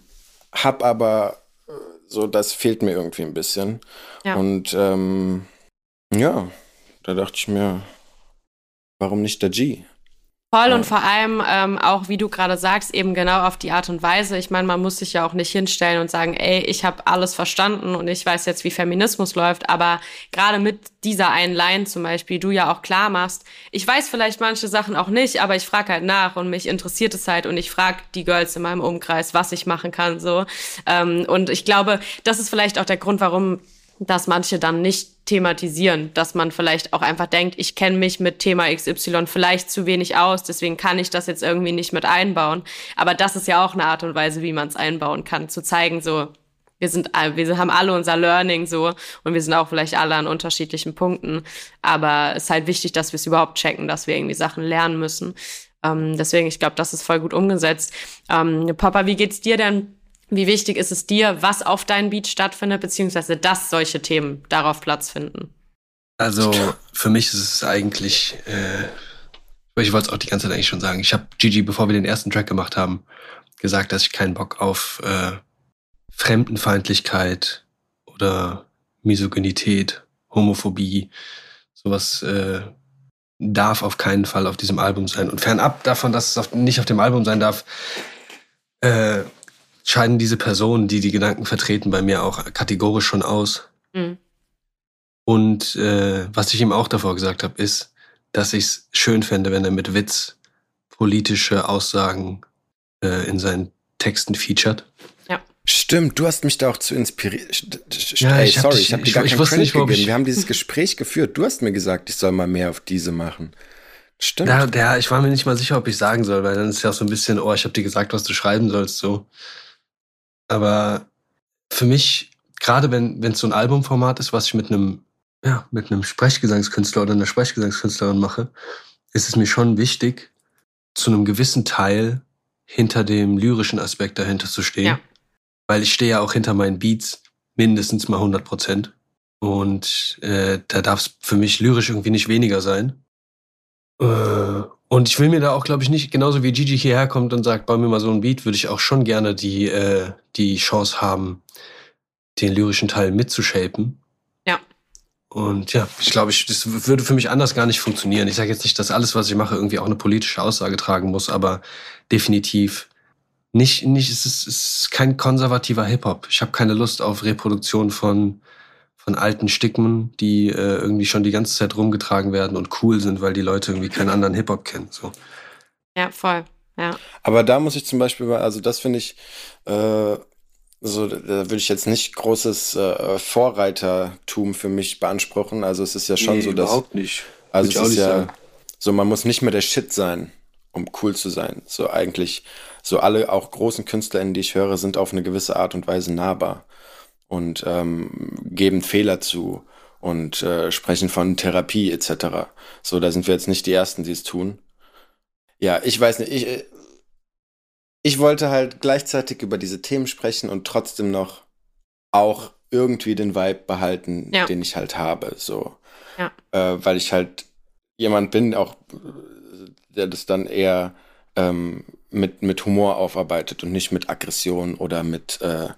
Hab aber äh, so, das fehlt mir irgendwie ein bisschen. Ja. Und ähm, ja, da dachte ich mir, warum nicht der G? Voll und vor allem ähm, auch, wie du gerade sagst, eben genau auf die Art und Weise. Ich meine, man muss sich ja auch nicht hinstellen und sagen, ey, ich habe alles verstanden und ich weiß jetzt, wie Feminismus läuft. Aber gerade mit dieser einen Line zum Beispiel, du ja auch klar machst, ich weiß vielleicht manche Sachen auch nicht, aber ich frage halt nach und mich interessiert es halt und ich frage die Girls in meinem Umkreis, was ich machen kann. so. Ähm, und ich glaube, das ist vielleicht auch der Grund, warum dass manche dann nicht thematisieren, dass man vielleicht auch einfach denkt, ich kenne mich mit Thema XY vielleicht zu wenig aus, deswegen kann ich das jetzt irgendwie nicht mit einbauen. Aber das ist ja auch eine Art und Weise, wie man es einbauen kann, zu zeigen, so, wir sind, wir haben alle unser Learning so und wir sind auch vielleicht alle an unterschiedlichen Punkten. Aber es ist halt wichtig, dass wir es überhaupt checken, dass wir irgendwie Sachen lernen müssen. Ähm, deswegen, ich glaube, das ist voll gut umgesetzt. Ähm, Papa, wie geht's dir denn? Wie wichtig ist es dir, was auf deinem Beat stattfindet, beziehungsweise dass solche Themen darauf Platz finden? Also für mich ist es eigentlich, äh, ich wollte es auch die ganze Zeit eigentlich schon sagen. Ich habe Gigi, bevor wir den ersten Track gemacht haben, gesagt, dass ich keinen Bock auf äh, Fremdenfeindlichkeit oder Misogynität, Homophobie, sowas äh, darf auf keinen Fall auf diesem Album sein. Und fernab davon, dass es auf, nicht auf dem Album sein darf, äh, scheiden diese Personen, die die Gedanken vertreten, bei mir auch kategorisch schon aus. Mhm. Und äh, was ich ihm auch davor gesagt habe, ist, dass ich es schön fände, wenn er mit Witz politische Aussagen äh, in seinen Texten featured. Ja. Stimmt, du hast mich da auch zu inspirieren. Ja, Ey, ich sorry, dich, ich habe dir gar ich keinen Credit nicht, gegeben. ich, Wir haben dieses Gespräch geführt. Du hast mir gesagt, ich soll mal mehr auf diese machen. Stimmt. Ja, der, ich war mir nicht mal sicher, ob ich sagen soll, weil dann ist ja auch so ein bisschen, oh, ich habe dir gesagt, was du schreiben sollst, so. Aber für mich, gerade wenn es so ein Albumformat ist, was ich mit einem ja, mit einem Sprechgesangskünstler oder einer Sprechgesangskünstlerin mache, ist es mir schon wichtig, zu einem gewissen Teil hinter dem lyrischen Aspekt dahinter zu stehen. Ja. Weil ich stehe ja auch hinter meinen Beats mindestens mal 100 Prozent. Und äh, da darf es für mich lyrisch irgendwie nicht weniger sein. Äh, und ich will mir da auch, glaube ich, nicht, genauso wie Gigi hierher kommt und sagt, bau mir mal so ein Beat, würde ich auch schon gerne die, äh, die Chance haben, den lyrischen Teil mitzushapen. Ja. Und ja, ich glaube, ich, das würde für mich anders gar nicht funktionieren. Ich sage jetzt nicht, dass alles, was ich mache, irgendwie auch eine politische Aussage tragen muss, aber definitiv nicht, nicht, es ist, es ist kein konservativer Hip-Hop. Ich habe keine Lust auf Reproduktion von, von alten Stigmen, die äh, irgendwie schon die ganze Zeit rumgetragen werden und cool sind, weil die Leute irgendwie keinen anderen Hip-Hop kennen. So. Ja, voll. Ja. Aber da muss ich zum Beispiel, also das finde ich, äh, so, da würde ich jetzt nicht großes äh, Vorreitertum für mich beanspruchen. Also es ist ja schon Nee, so, dass. überhaupt nicht. Also Würde es ist nicht ja sagen. so, man muss nicht mehr der Shit sein, um cool zu sein. So eigentlich, so alle auch großen KünstlerInnen, die ich höre, sind auf eine gewisse Art und Weise nahbar und ähm, geben Fehler zu und äh, sprechen von Therapie etc. So, da sind wir jetzt nicht die Ersten, die es tun. Ja, ich weiß nicht, ich, äh, ich wollte halt gleichzeitig über diese Themen sprechen und trotzdem noch auch irgendwie den Vibe behalten, Ja. den ich halt habe. So Ja. äh, weil ich halt jemand bin, auch der das dann eher ähm, mit, mit Humor aufarbeitet und nicht mit Aggression oder mit äh,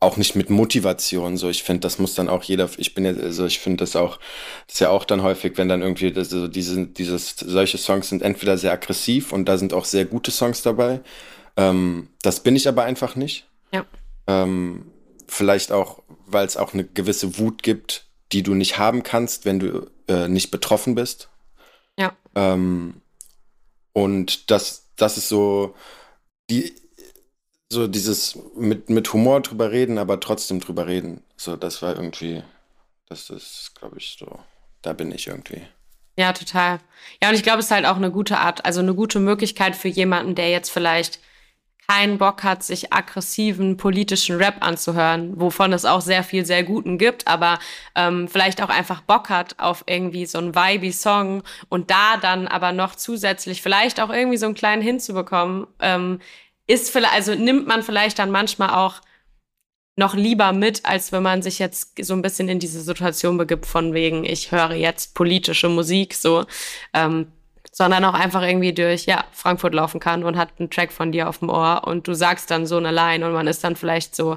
auch nicht mit Motivation. So, ich finde, das muss dann auch jeder, ich bin ja, also ich finde das auch, das ist ja auch dann häufig, wenn dann irgendwie das, so diese, dieses, solche Songs sind entweder sehr aggressiv und da sind auch sehr gute Songs dabei. Ähm, das bin ich aber einfach nicht. Ja. Ähm, vielleicht auch, weil es auch eine gewisse Wut gibt, die du nicht haben kannst, wenn du äh, nicht betroffen bist. Ja. Ähm, und das, das ist so die, so dieses mit, mit Humor drüber reden, aber trotzdem drüber reden. So, das war irgendwie, das ist, glaube ich, so, da bin ich irgendwie. Ja, total. Ja, und ich glaube, es ist halt auch eine gute Art, also eine gute Möglichkeit für jemanden, der jetzt vielleicht keinen Bock hat, sich aggressiven politischen Rap anzuhören, wovon es auch sehr viel sehr guten gibt, aber ähm, vielleicht auch einfach Bock hat auf irgendwie so einen vibey Song und da dann aber noch zusätzlich vielleicht auch irgendwie so einen kleinen hinzubekommen, ähm, ist vielleicht, also nimmt man vielleicht dann manchmal auch noch lieber mit, als wenn man sich jetzt so ein bisschen in diese Situation begibt, von wegen, ich höre jetzt politische Musik, so, ähm, sondern auch einfach irgendwie durch, ja, Frankfurt laufen kann und hat einen Track von dir auf dem Ohr und du sagst dann so eine Line und man ist dann vielleicht so,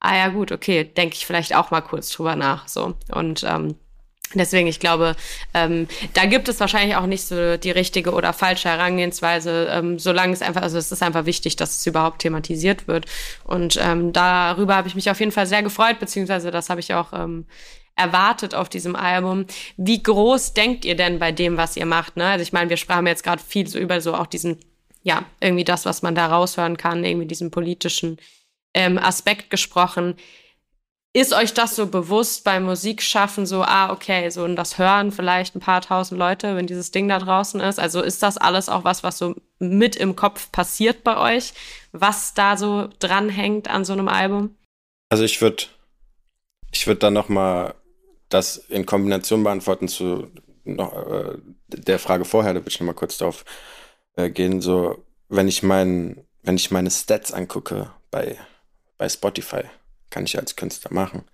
ah ja, gut, okay, denke ich vielleicht auch mal kurz drüber nach, so. Und ähm, Deswegen, ich glaube, ähm, da gibt es wahrscheinlich auch nicht so die richtige oder falsche Herangehensweise, ähm, solange es einfach, also es ist einfach wichtig, dass es überhaupt thematisiert wird. Und ähm, darüber habe ich mich auf jeden Fall sehr gefreut, beziehungsweise das habe ich auch ähm, erwartet auf diesem Album. Wie groß denkt ihr denn bei dem, was ihr macht? Ne? Also ich meine, wir sprachen jetzt gerade viel so über so auch diesen, ja, irgendwie das, was man da raushören kann, irgendwie diesen politischen ähm, Aspekt gesprochen ist euch das so bewusst beim Musikschaffen so, ah, okay, so und das hören vielleicht ein paar tausend Leute, wenn dieses Ding da draußen ist? Also ist das alles auch was, was so mit im Kopf passiert bei euch, was da so dranhängt an so einem Album? Also ich würde ich würde dann noch mal das in Kombination beantworten zu noch, äh, der Frage vorher, da würde ich noch mal kurz drauf äh, gehen. So, wenn ich mein, wenn ich meine Stats angucke bei, bei Spotify, kann ich als Künstler machen,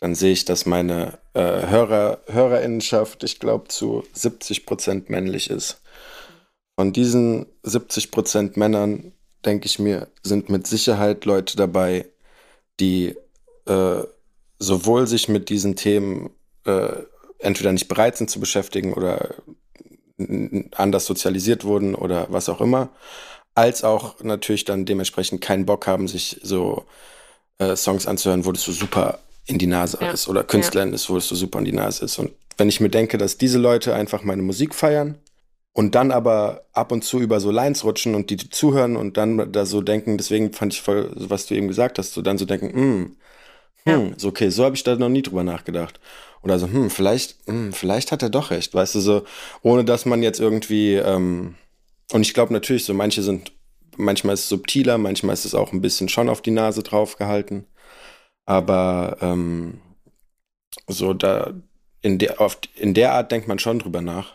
dann sehe ich, dass meine äh, Hörer, Hörerinnenschaft, ich glaube, zu 70 Prozent männlich ist. Von diesen 70 Prozent Männern, denke ich mir, sind mit Sicherheit Leute dabei, die äh, sowohl sich mit diesen Themen äh, entweder nicht bereit sind zu beschäftigen oder anders sozialisiert wurden oder was auch immer, als auch natürlich dann dementsprechend keinen Bock haben, sich so äh, Songs anzuhören, wo das so super in die Nase ja. ist oder Künstlern ja. ist, wo es so super in die Nase ist. Und wenn ich mir denke, dass diese Leute einfach meine Musik feiern und dann aber ab und zu über so Lines rutschen und die zuhören und dann da so denken, deswegen fand ich voll, was du eben gesagt hast, so dann so denken, hm, hm, ja. so okay, so habe ich da noch nie drüber nachgedacht. Oder so, hm, vielleicht, hm, vielleicht hat er doch recht, weißt du, so, ohne dass man jetzt irgendwie, ähm, und ich glaube natürlich, so manche sind, manchmal ist es subtiler, manchmal ist es auch ein bisschen schon auf die Nase drauf gehalten. Aber ähm, so da in der, auf, in der Art denkt man schon drüber nach,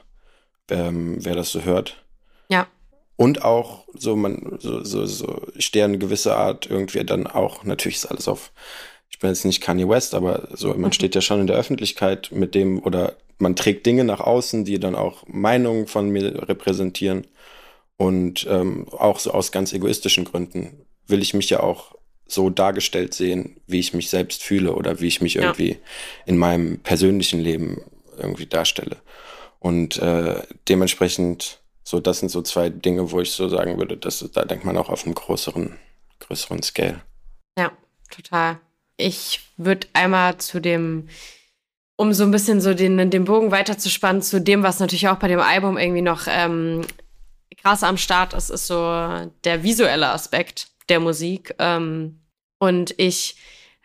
ähm, wer das so hört. Ja. Und auch so, man, so, so, so, ich stehe eine gewisse Art irgendwie dann auch, natürlich ist alles auf ich bin jetzt nicht Kanye West, aber so, man mhm. steht ja schon in der Öffentlichkeit mit dem oder man trägt Dinge nach außen, die dann auch Meinungen von mir repräsentieren. Und ähm, auch so aus ganz egoistischen Gründen will ich mich ja auch so dargestellt sehen, wie ich mich selbst fühle oder wie ich mich ja. irgendwie in meinem persönlichen Leben irgendwie darstelle. Und äh, dementsprechend, so das sind so zwei Dinge, wo ich so sagen würde, dass da denkt man auch auf einem größeren, größeren Scale. Ja, total. Ich würde einmal zu dem, um so ein bisschen so den, den Bogen weiterzuspannen, zu dem, was natürlich auch bei dem Album irgendwie noch ähm, krass am Start ist, ist so der visuelle Aspekt der Musik. Ähm, und ich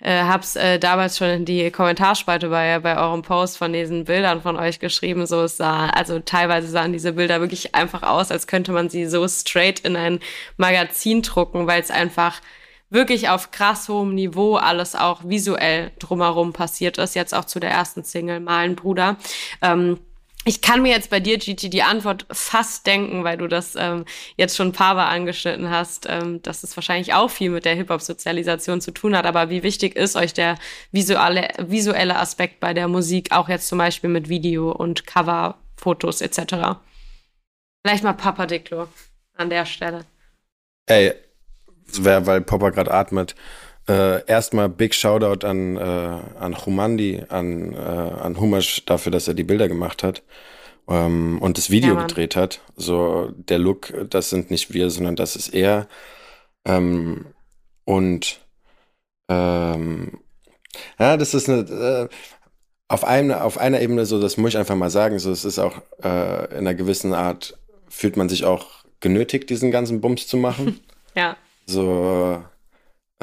äh, hab's äh, damals schon in die Kommentarspalte bei, bei eurem Post von diesen Bildern von euch geschrieben. So es sah, also teilweise sahen diese Bilder wirklich einfach aus, als könnte man sie so straight in ein Magazin drucken, weil es einfach wirklich auf krass hohem Niveau alles auch visuell drumherum passiert ist. Jetzt auch zu der ersten Single, Malen Bruder. Ähm, ich kann mir jetzt bei dir, Gigi, die Antwort fast denken, weil du das ähm, jetzt schon ein paar Mal angeschnitten hast, ähm, dass es wahrscheinlich auch viel mit der Hip-Hop-Sozialisation zu tun hat. Aber wie wichtig ist euch der visuelle, visuelle Aspekt bei der Musik, auch jetzt zum Beispiel mit Video und Cover, Fotos etc.? Vielleicht mal Papa Diklo an der Stelle. Ey, weil Popper gerade atmet. Äh, erstmal Big Shoutout an, äh, an Humandi, an, äh, an Humash dafür, dass er die Bilder gemacht hat ähm, und das Video ja, gedreht hat. So, der Look, das sind nicht wir, sondern das ist er. Ähm, und ähm, ja, das ist eine, äh, auf, einer auf einer Ebene so, das muss ich einfach mal sagen, so, es ist auch äh, in einer gewissen Art, fühlt man sich auch genötigt, diesen ganzen Bums zu machen. [LAUGHS] ja. So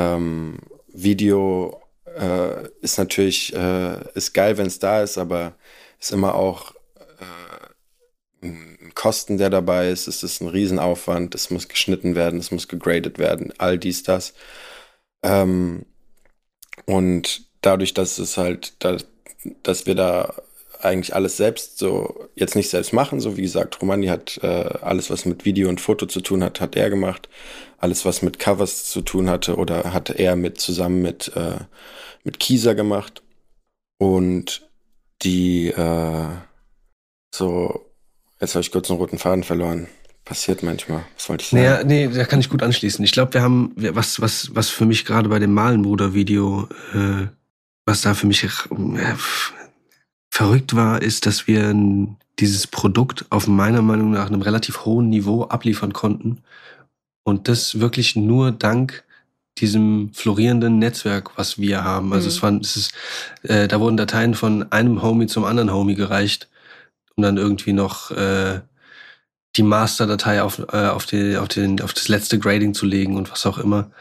ähm, Video äh, ist natürlich äh, ist geil, wenn es da ist, aber ist immer auch äh, ein Kosten, der dabei ist. Es ist ein Riesenaufwand. Es muss geschnitten werden, es muss gegradet werden, all dies das. Ähm, und dadurch, dass es halt, da, dass wir da eigentlich alles selbst so jetzt nicht selbst machen. So wie gesagt, Romani hat äh, alles, was mit Video und Foto zu tun hat, hat er gemacht. Alles, was mit Covers zu tun hatte oder hat er mit zusammen mit äh, mit Kieser gemacht. Und die äh, so jetzt habe ich kurz einen roten Faden verloren. Passiert manchmal. Was wollte ich sagen? Naja, nee, da kann ich gut anschließen. Ich glaube, wir haben, was, was, was für mich gerade bei dem Malenbruder-Video, äh, was da für mich äh, verrückt war, ist, dass wir dieses Produkt auf meiner Meinung nach einem relativ hohen Niveau abliefern konnten. Und das wirklich nur dank diesem florierenden Netzwerk, was wir haben. Also mhm. es waren, es ist, äh, da wurden Dateien von einem Homie zum anderen Homie gereicht, um dann irgendwie noch äh, die Masterdatei auf, äh, auf, die, auf, den, auf das letzte Grading zu legen und was auch immer.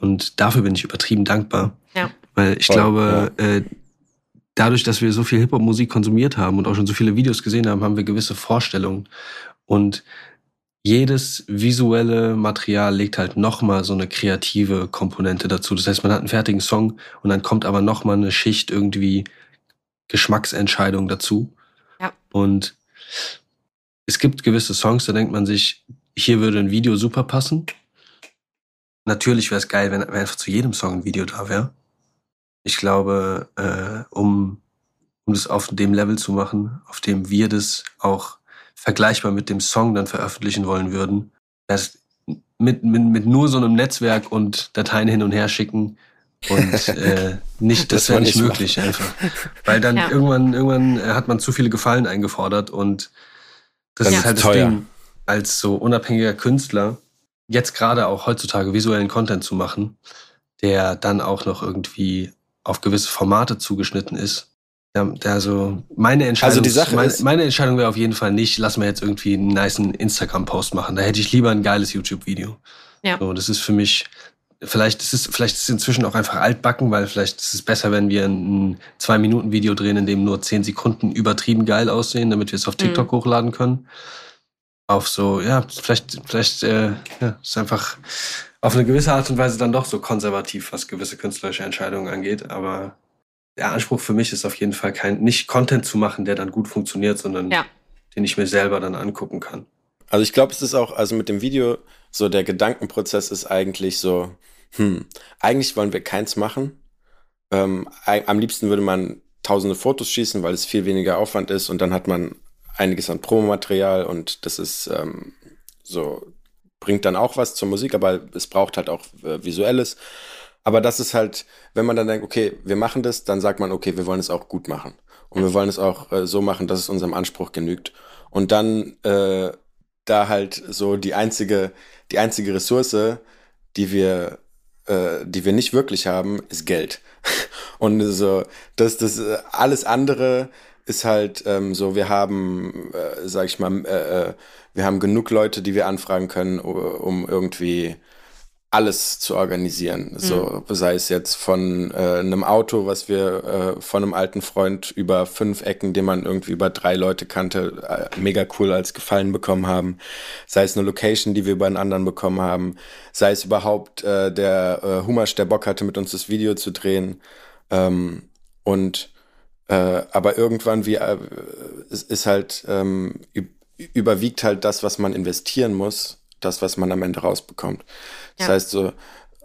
Und dafür bin ich übertrieben dankbar. Ja. Weil ich Voll, glaube, äh, dadurch, dass wir so viel Hip-Hop-Musik konsumiert haben und auch schon so viele Videos gesehen haben, haben wir gewisse Vorstellungen. Und jedes visuelle Material legt halt nochmal so eine kreative Komponente dazu. Das heißt, man hat einen fertigen Song und dann kommt aber nochmal eine Schicht irgendwie Geschmacksentscheidung dazu. Ja. Und es gibt gewisse Songs, da denkt man sich, hier würde ein Video super passen. Natürlich wäre es geil, wenn, wenn einfach zu jedem Song ein Video da wäre. Ich glaube, äh, um, um das auf dem Level zu machen, auf dem wir das auch vergleichbar mit dem Song dann veröffentlichen wollen würden, das mit, mit, mit nur so einem Netzwerk und Dateien hin und her schicken und [LAUGHS] äh, nicht, das, Das wäre nicht möglich einfach. Weil dann [LAUGHS] Ja. irgendwann, irgendwann äh, hat man zu viele Gefallen eingefordert und das Dann ist halt das teuer. Ding, als so unabhängiger Künstler, jetzt gerade auch heutzutage visuellen Content zu machen, der dann auch noch irgendwie auf gewisse Formate zugeschnitten ist. Ja, der so meine Entscheidung, Also die Sache meine, ist- meine Entscheidung wäre auf jeden Fall nicht, lass mal jetzt irgendwie einen niceen Instagram-Post machen. Da hätte ich lieber ein geiles YouTube-Video. Ja. So, das ist für mich, vielleicht ist es, vielleicht ist es inzwischen auch einfach altbacken, weil vielleicht ist es besser, wenn wir ein Zwei-Minuten-Video drehen, in dem nur zehn Sekunden übertrieben geil aussehen, damit wir es auf TikTok hochladen können. Auf so, ja, vielleicht, vielleicht, äh, ja, ist einfach auf eine gewisse Art und Weise dann doch so konservativ, was gewisse künstlerische Entscheidungen angeht. Aber der Anspruch für mich ist auf jeden Fall kein, nicht Content zu machen, der dann gut funktioniert, sondern Ja. den ich mir selber dann angucken kann. Also ich glaube, es ist auch, also mit dem Video, so der Gedankenprozess ist eigentlich so, hm, eigentlich wollen wir keins machen. Ähm, am liebsten würde man tausende Fotos schießen, weil es viel weniger Aufwand ist und dann hat man einiges an Promomaterial und das ist ähm, so, bringt dann auch was zur Musik, aber es braucht halt auch äh, Visuelles. Aber das ist halt, wenn man dann denkt, okay, wir machen das, dann sagt man, okay, wir wollen es auch gut machen. Und wir wollen es auch äh, so machen, dass es unserem Anspruch genügt. Und dann äh, da halt so die einzige, die einzige Ressource, die wir, äh, die wir nicht wirklich haben, ist Geld. [LAUGHS] Und so, das, das äh, alles andere ist halt ähm, so, wir haben, äh, sag ich mal, äh, äh, wir haben genug Leute, die wir anfragen können, um irgendwie alles zu organisieren. So sei es jetzt von äh, einem Auto, was wir äh, von einem alten Freund über fünf Ecken, den man irgendwie über drei Leute kannte, äh, mega cool als Gefallen bekommen haben. Sei es eine Location, die wir über einen anderen bekommen haben. Sei es überhaupt äh, der äh, Humasch, der Bock hatte, mit uns das Video zu drehen. Ähm, und äh, aber irgendwann wie äh, es ist halt ähm, üb- überwiegt halt das, was man investieren muss, das, was man am Ende rausbekommt. Das Ja. heißt so,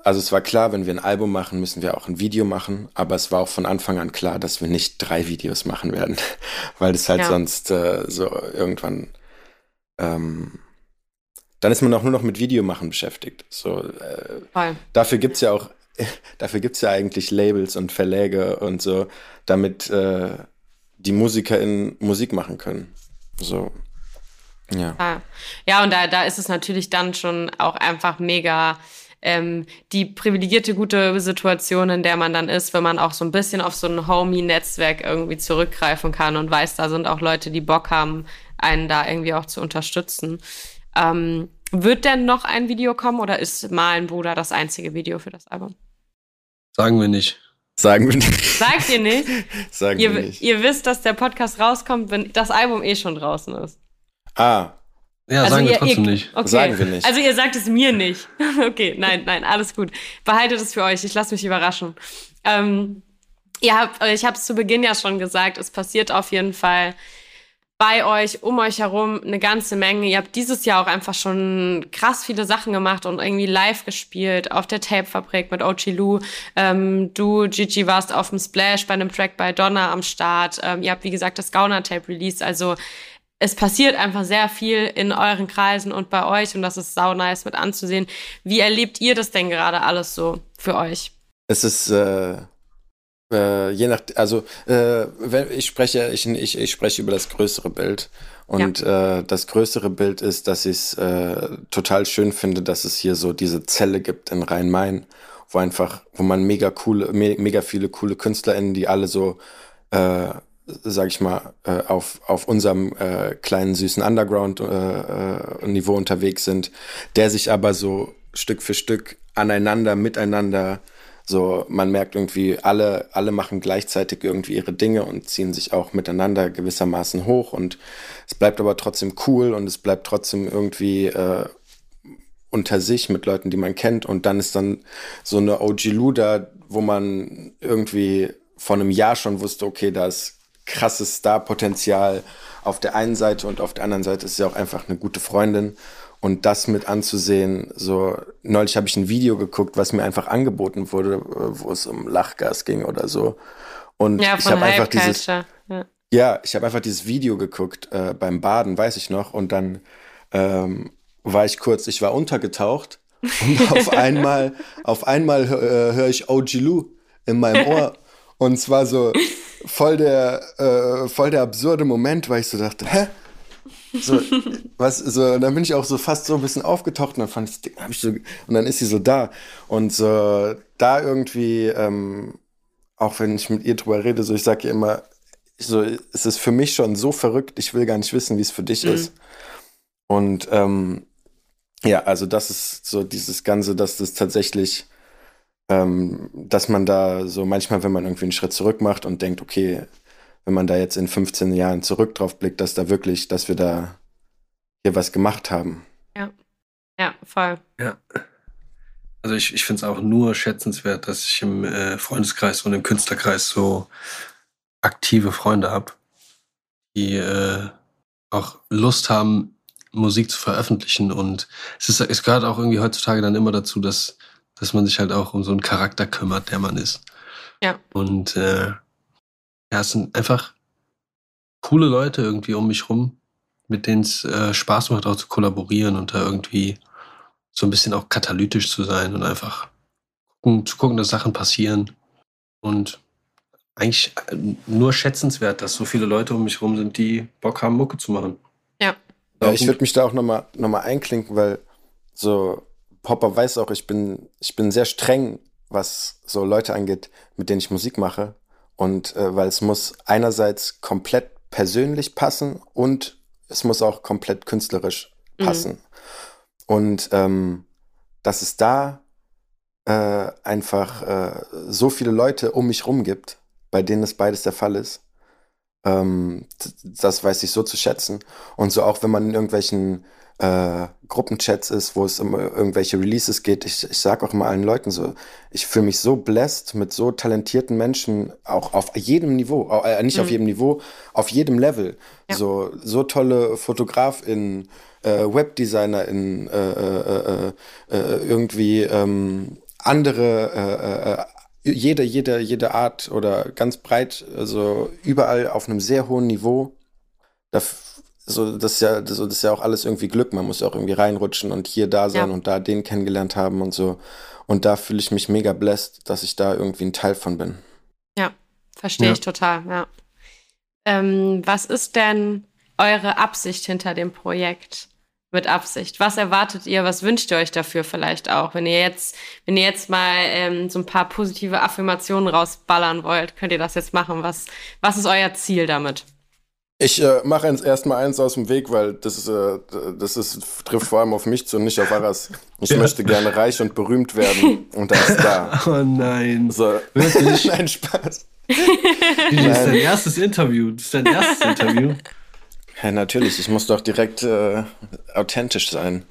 also es war klar, wenn wir ein Album machen, müssen wir auch ein Video machen, aber es war auch von Anfang an klar, dass wir nicht drei Videos machen werden, [LAUGHS] weil das halt Ja. sonst äh, so irgendwann ähm, dann ist man auch nur noch mit Videomachen beschäftigt. So, äh, Voll. dafür gibt's ja auch, [LAUGHS] dafür gibt's ja eigentlich Labels und Verläge und so, damit äh, die MusikerInnen Musik machen können. So. Ja. Ja, ja und da, da ist es natürlich dann schon auch einfach mega ähm, die privilegierte gute Situation, in der man dann ist, wenn man auch so ein bisschen auf so ein Homie-Netzwerk irgendwie zurückgreifen kann und weiß, da sind auch Leute, die Bock haben, einen da irgendwie auch zu unterstützen. Ähm, wird denn noch ein Video kommen oder ist Malen Bruder das einzige Video für das Album? Sagen wir nicht. Sagen wir nicht. Sagt ihr nicht? [LAUGHS] Sagen ihr, wir nicht. ihr wisst, dass der Podcast rauskommt, wenn das Album eh schon draußen ist. Ah, Ja, Also sagen wir ihr- trotzdem ihr, nicht. Okay. Sagen wir nicht. Also ihr sagt es mir nicht. [LAUGHS] okay, nein, nein, alles gut. Behaltet es für euch. Ich lasse mich überraschen. Ähm, ihr habt, ich habe es zu Beginn ja schon gesagt, es passiert auf jeden Fall bei euch, um euch herum eine ganze Menge. Ihr habt dieses Jahr auch einfach schon krass viele Sachen gemacht und irgendwie live gespielt auf der Tape-Fabrik mit Ochi Lu. Ähm, du, Gigi, warst auf dem Splash bei einem Track bei Donna am Start. Ähm, ihr habt, wie gesagt, das Gauner-Tape released. Also es passiert einfach sehr viel in euren Kreisen und bei euch und das ist sau nice mit anzusehen. Wie erlebt ihr das denn gerade alles so für euch? es ist äh, äh, je nach, also äh, wenn ich spreche, ich, ich, ich spreche über das größere Bild. Und äh, das größere Bild ist, dass ich es äh, total schön finde, dass es hier so diese Zelle gibt in Rhein-Main, wo einfach, wo man mega coole, me mega viele coole KünstlerInnen, die alle so, äh, sag ich mal, äh, auf, auf unserem äh, kleinen süßen Underground-Niveau äh, Niveau unterwegs sind, der sich aber so Stück für Stück aneinander, miteinander So, man merkt irgendwie, alle, alle machen gleichzeitig irgendwie ihre Dinge und ziehen sich auch miteinander gewissermaßen hoch und es bleibt aber trotzdem cool und es bleibt trotzdem irgendwie äh, unter sich mit Leuten, die man kennt und dann ist dann so eine OG Luda, wo man irgendwie vor einem Jahr schon wusste, okay, da ist krasses Star-Potenzial auf der einen Seite und auf der anderen Seite ist sie auch einfach eine gute Freundin und das mit anzusehen, so neulich habe ich ein Video geguckt, was mir einfach angeboten wurde, wo es um Lachgas ging oder so. Und Ja, ich habe einfach dieses. Ja. ja, ich habe einfach dieses Video geguckt äh, beim Baden, weiß ich noch, und dann ähm, war ich kurz, ich war untergetaucht und [LAUGHS] auf einmal, auf einmal äh, höre ich OG Lou in meinem Ohr und es war so voll der, äh, voll der absurde Moment, weil ich so dachte, hä? So, was, so, und dann bin ich auch so fast so ein bisschen aufgetaucht und dann fand ich, hab ich so, und dann ist sie so da. Und so, da irgendwie, ähm, auch wenn ich mit ihr drüber rede, so, ich sage ihr immer, so, es ist für mich schon so verrückt, ich will gar nicht wissen, wie es für dich Mhm. ist. Und ähm, ja, also das ist so dieses Ganze, dass das tatsächlich, ähm, dass man da so manchmal, wenn man irgendwie einen Schritt zurück macht und denkt, okay, wenn man da jetzt in 15 Jahren zurück drauf blickt, dass da wirklich, dass wir da hier was gemacht haben. ja, voll. Ja. Also ich, ich finde es auch nur schätzenswert, dass ich im äh, Freundeskreis und im Künstlerkreis so aktive Freunde habe, die äh, auch Lust haben, Musik zu veröffentlichen. Und es, ist, es gehört auch irgendwie heutzutage dann immer dazu, dass, dass man sich halt auch um so einen Charakter kümmert, der man ist. Ja. Und äh, ja, es sind einfach coole Leute irgendwie um mich rum, mit denen es äh, Spaß macht, auch zu kollaborieren und da irgendwie so ein bisschen auch katalytisch zu sein und einfach gucken, zu gucken, dass Sachen passieren. Und eigentlich äh, nur schätzenswert, dass so viele Leute um mich rum sind, die Bock haben, Mucke zu machen. Ja. Ja, ich würde mich da auch nochmal noch mal einklinken, weil so Popper weiß auch, ich bin, ich bin sehr streng, was so Leute angeht, mit denen ich Musik mache. Und äh, weil es muss einerseits komplett persönlich passen und es muss auch komplett künstlerisch Mhm. passen. Und ähm, dass es da äh, einfach äh, so viele Leute um mich rum gibt, bei denen es beides der Fall ist, ähm, das weiß ich so zu schätzen. Und so auch wenn man in irgendwelchen äh, Gruppenchats ist, wo es um irgendwelche Releases geht, ich, ich sage auch immer allen Leuten so, ich fühle mich so blessed mit so talentierten Menschen, auch auf jedem Niveau, au- äh, nicht auf Mhm. jedem Niveau, auf jedem Level. Ja. So, so tolle FotografInnen, äh, WebdesignerInnen, äh, äh, äh, äh, irgendwie ähm, andere, äh, äh, jede, jede, jede Art oder ganz breit, also überall auf einem sehr hohen Niveau. Da, so, das, ist ja, so, das ist ja auch alles irgendwie Glück. Man muss ja auch irgendwie reinrutschen und hier da sein Ja. und da den kennengelernt haben und so. Und da fühle ich mich mega blessed, dass ich da irgendwie ein Teil von bin. Verstehe Ja. ich total, ja. Ähm, was ist denn eure Absicht hinter dem Projekt? Mit Absicht. Was erwartet ihr? Was wünscht ihr euch dafür vielleicht auch? Wenn ihr jetzt, wenn ihr jetzt mal ähm, so ein paar positive Affirmationen rausballern wollt, könnt ihr das jetzt machen. Was, was ist euer Ziel damit? Ich äh, mache jetzt erstmal eins aus dem Weg, weil das ist, äh, das ist, trifft vor allem auf mich zu und nicht auf Aras. Ich Ja. möchte gerne reich und berühmt werden [LAUGHS] und das ist da. [LAUGHS] Oh nein. So. Wirklich? [LAUGHS] Nein, Spaß. Das ist dein erstes Interview. Das ist dein erstes Interview. Ja, natürlich, ich muss doch direkt äh, authentisch sein.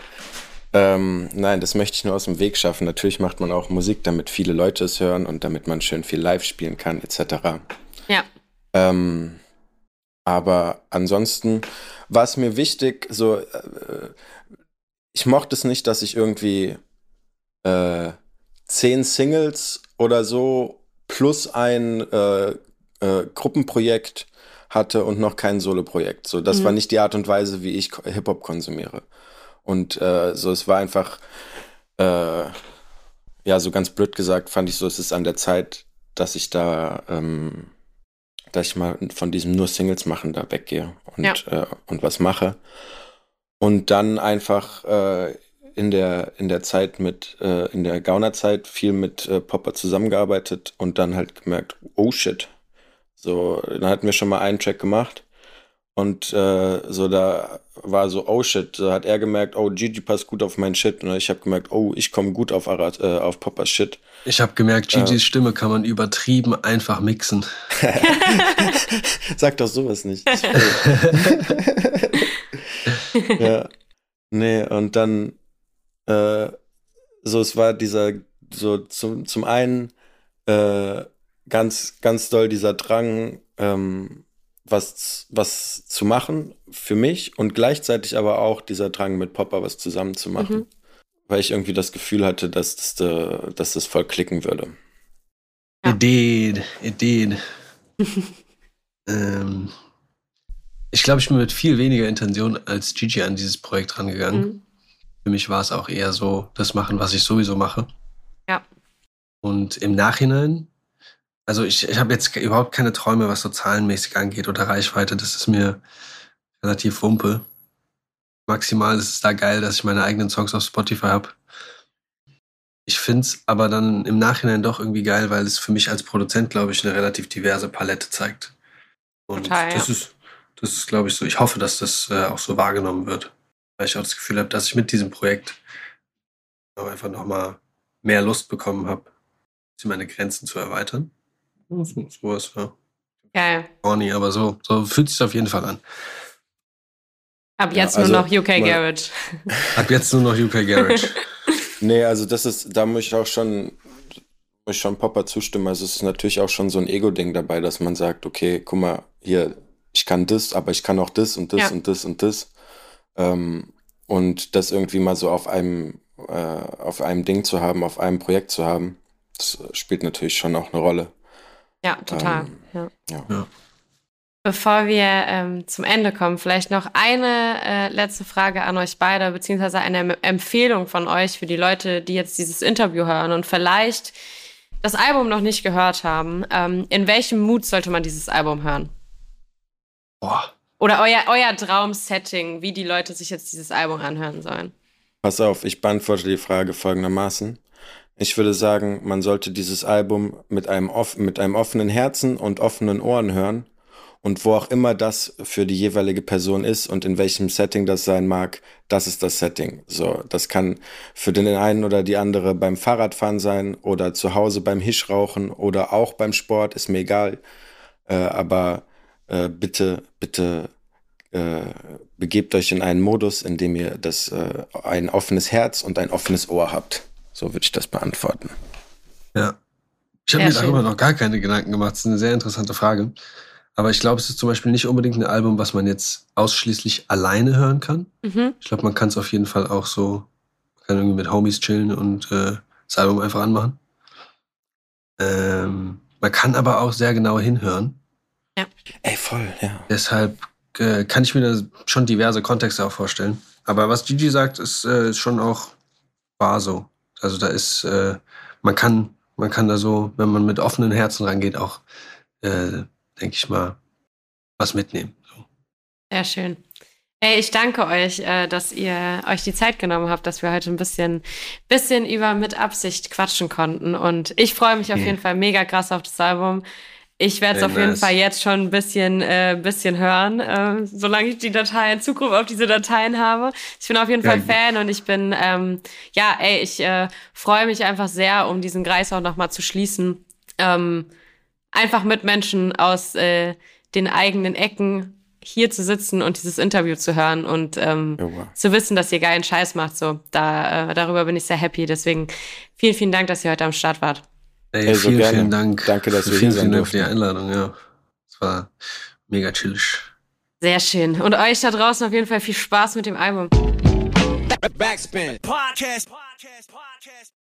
Ähm, nein, das möchte ich nur aus dem Weg schaffen. Natürlich macht man auch Musik, damit viele Leute es hören und damit man schön viel live spielen kann, etc. Ja, Ähm, aber ansonsten war es mir wichtig, so, äh, ich mochte es nicht, dass ich irgendwie äh, zehn Singles oder so plus ein äh, äh, Gruppenprojekt hatte und noch kein Soloprojekt. So, das Mhm. war nicht die Art und Weise, wie ich Hip-Hop konsumiere. Und äh, so, es war einfach, äh, ja, so ganz blöd gesagt, fand ich so, es ist an der Zeit, dass ich da, ähm, dass ich mal von diesem nur Singles machen da weggehe und, Ja. äh, und was mache. Und dann einfach äh, in der, in der Zeit mit, äh, in der Gaunerzeit viel mit äh, Popper zusammengearbeitet und dann halt gemerkt, oh shit. So, dann hatten wir schon mal einen Track gemacht Und äh, so da war so, oh shit, da hat er gemerkt, oh, Gigi passt gut auf meinen Shit. Und ich habe gemerkt, oh, ich komme gut auf, Arad, äh, auf Poppas Shit. Ich habe gemerkt, Gigis äh. Stimme kann man übertrieben einfach mixen. [LAUGHS] Sag doch sowas nicht. [LAUGHS] ja. Nee, und dann äh, so, es war dieser, so zum, zum einen äh, ganz, ganz doll dieser Drang, ähm, was, was zu machen für mich und gleichzeitig aber auch dieser Drang mit Popper was zusammen zu machen. Mhm. Weil ich irgendwie das Gefühl hatte, dass das, äh, dass das voll klicken würde. Ja. Ideen, Ideen. [LAUGHS] ähm, ich glaube, ich bin mit viel weniger Intention als Gigi an dieses Projekt rangegangen. Mhm. Für mich war es auch eher so, das machen, was ich sowieso mache. Ja. Und im Nachhinein also ich, ich habe jetzt überhaupt keine Träume, was so zahlenmäßig angeht oder Reichweite. Das ist mir relativ wumpe. Maximal ist es da geil, dass ich meine eigenen Songs auf Spotify habe. Ich finde es aber dann im Nachhinein doch irgendwie geil, weil es für mich als Produzent, glaube ich, eine relativ diverse Palette zeigt. Und Total, das ja. ist, das ist, glaube ich, so. Ich hoffe, dass das äh, auch so wahrgenommen wird. Weil ich auch das Gefühl habe, dass ich mit diesem Projekt einfach nochmal mehr Lust bekommen habe, meine Grenzen zu erweitern. Sowas, ja. Geil. Corny, aber so, so fühlt sich auf jeden Fall an. Ab jetzt ja, also, nur noch UK Garage. [LAUGHS] Ab jetzt nur noch UK Garage. [LAUGHS] nee, also das ist, da muss ich auch schon, muss ich schon Popper zustimmen. Also es ist natürlich auch schon so ein Ego-Ding dabei, dass man sagt, okay, guck mal, hier, ich kann das, aber ich kann auch das und das ja. und das und das. Ähm, und das irgendwie mal so auf einem, äh, auf einem Ding zu haben, auf einem Projekt zu haben, das spielt natürlich schon auch eine Rolle. Ja, total. Ähm, ja. ja. Bevor wir ähm, zum Ende kommen, vielleicht noch eine äh, letzte Frage an euch beide, beziehungsweise eine Empfehlung von euch für die Leute, die jetzt dieses Interview hören und vielleicht das Album noch nicht gehört haben. Ähm, in welchem Mut sollte man dieses Album hören? Boah. Oder euer, euer Traumsetting, wie die Leute sich jetzt dieses Album anhören sollen. Pass auf, ich beantworte die Frage folgendermaßen. Ich würde sagen, man sollte dieses Album mit einem, mit einem offenen Herzen und offenen Ohren hören. Und wo auch immer das für die jeweilige Person ist und in welchem Setting das sein mag, das ist das Setting. So, das kann für den einen oder die andere beim Fahrradfahren sein oder zu Hause beim Hischrauchen oder auch beim Sport, ist mir egal. Äh, aber äh, bitte, bitte äh, begebt euch in einen Modus, in dem ihr das äh, ein offenes Herz und ein offenes Ohr habt. So würde ich das beantworten. Ja. Ich habe mir darüber noch gar keine Gedanken gemacht. Das ist eine sehr interessante Frage. Aber ich glaube, es ist zum Beispiel nicht unbedingt ein Album, was man jetzt ausschließlich alleine hören kann. Mhm. Ich glaube, man kann es auf jeden Fall auch so, man kann irgendwie mit Homies chillen und äh, das Album einfach anmachen. Ähm, man kann aber auch sehr genau hinhören. Ja. Ey, voll, ja. Deshalb äh, kann ich mir da schon diverse Kontexte auch vorstellen. Aber was Gigi sagt, ist, äh, ist schon auch wahr so. Also da ist, äh, man kann, man kann da so, wenn man mit offenen Herzen rangeht, auch, äh, denke ich mal, was mitnehmen. So. Sehr schön. Ey, ich danke euch, äh, dass ihr euch die Zeit genommen habt, dass wir heute ein bisschen, bisschen über mit Absicht quatschen konnten. Und ich freue mich auf jeden Fall mega krass auf das Album. Ich werde es auf jeden Fall jetzt schon ein bisschen, äh, bisschen hören, äh, solange ich die Dateien, Zugriff auf diese Dateien habe. Ich bin auf jeden ja, Fall Fan und ich bin, ähm, ja, ey, ich äh, freue mich einfach sehr, um diesen Kreis auch nochmal zu schließen. Ähm, einfach mit Menschen aus äh, den eigenen Ecken hier zu sitzen und dieses Interview zu hören und ähm, oh, wow. zu wissen, dass ihr geilen Scheiß macht. So, da, äh, darüber bin ich sehr happy. Deswegen vielen, vielen Dank, dass ihr heute am Start wart. Ey, also vielen, gerne. vielen Dank. Danke, dass wir vielen, hier vielen Dank für die Einladung, ja. Es war mega chillig. Sehr schön. Und euch da draußen auf jeden Fall viel Spaß mit dem Album. Backspin. Podcast. Podcast. Podcast.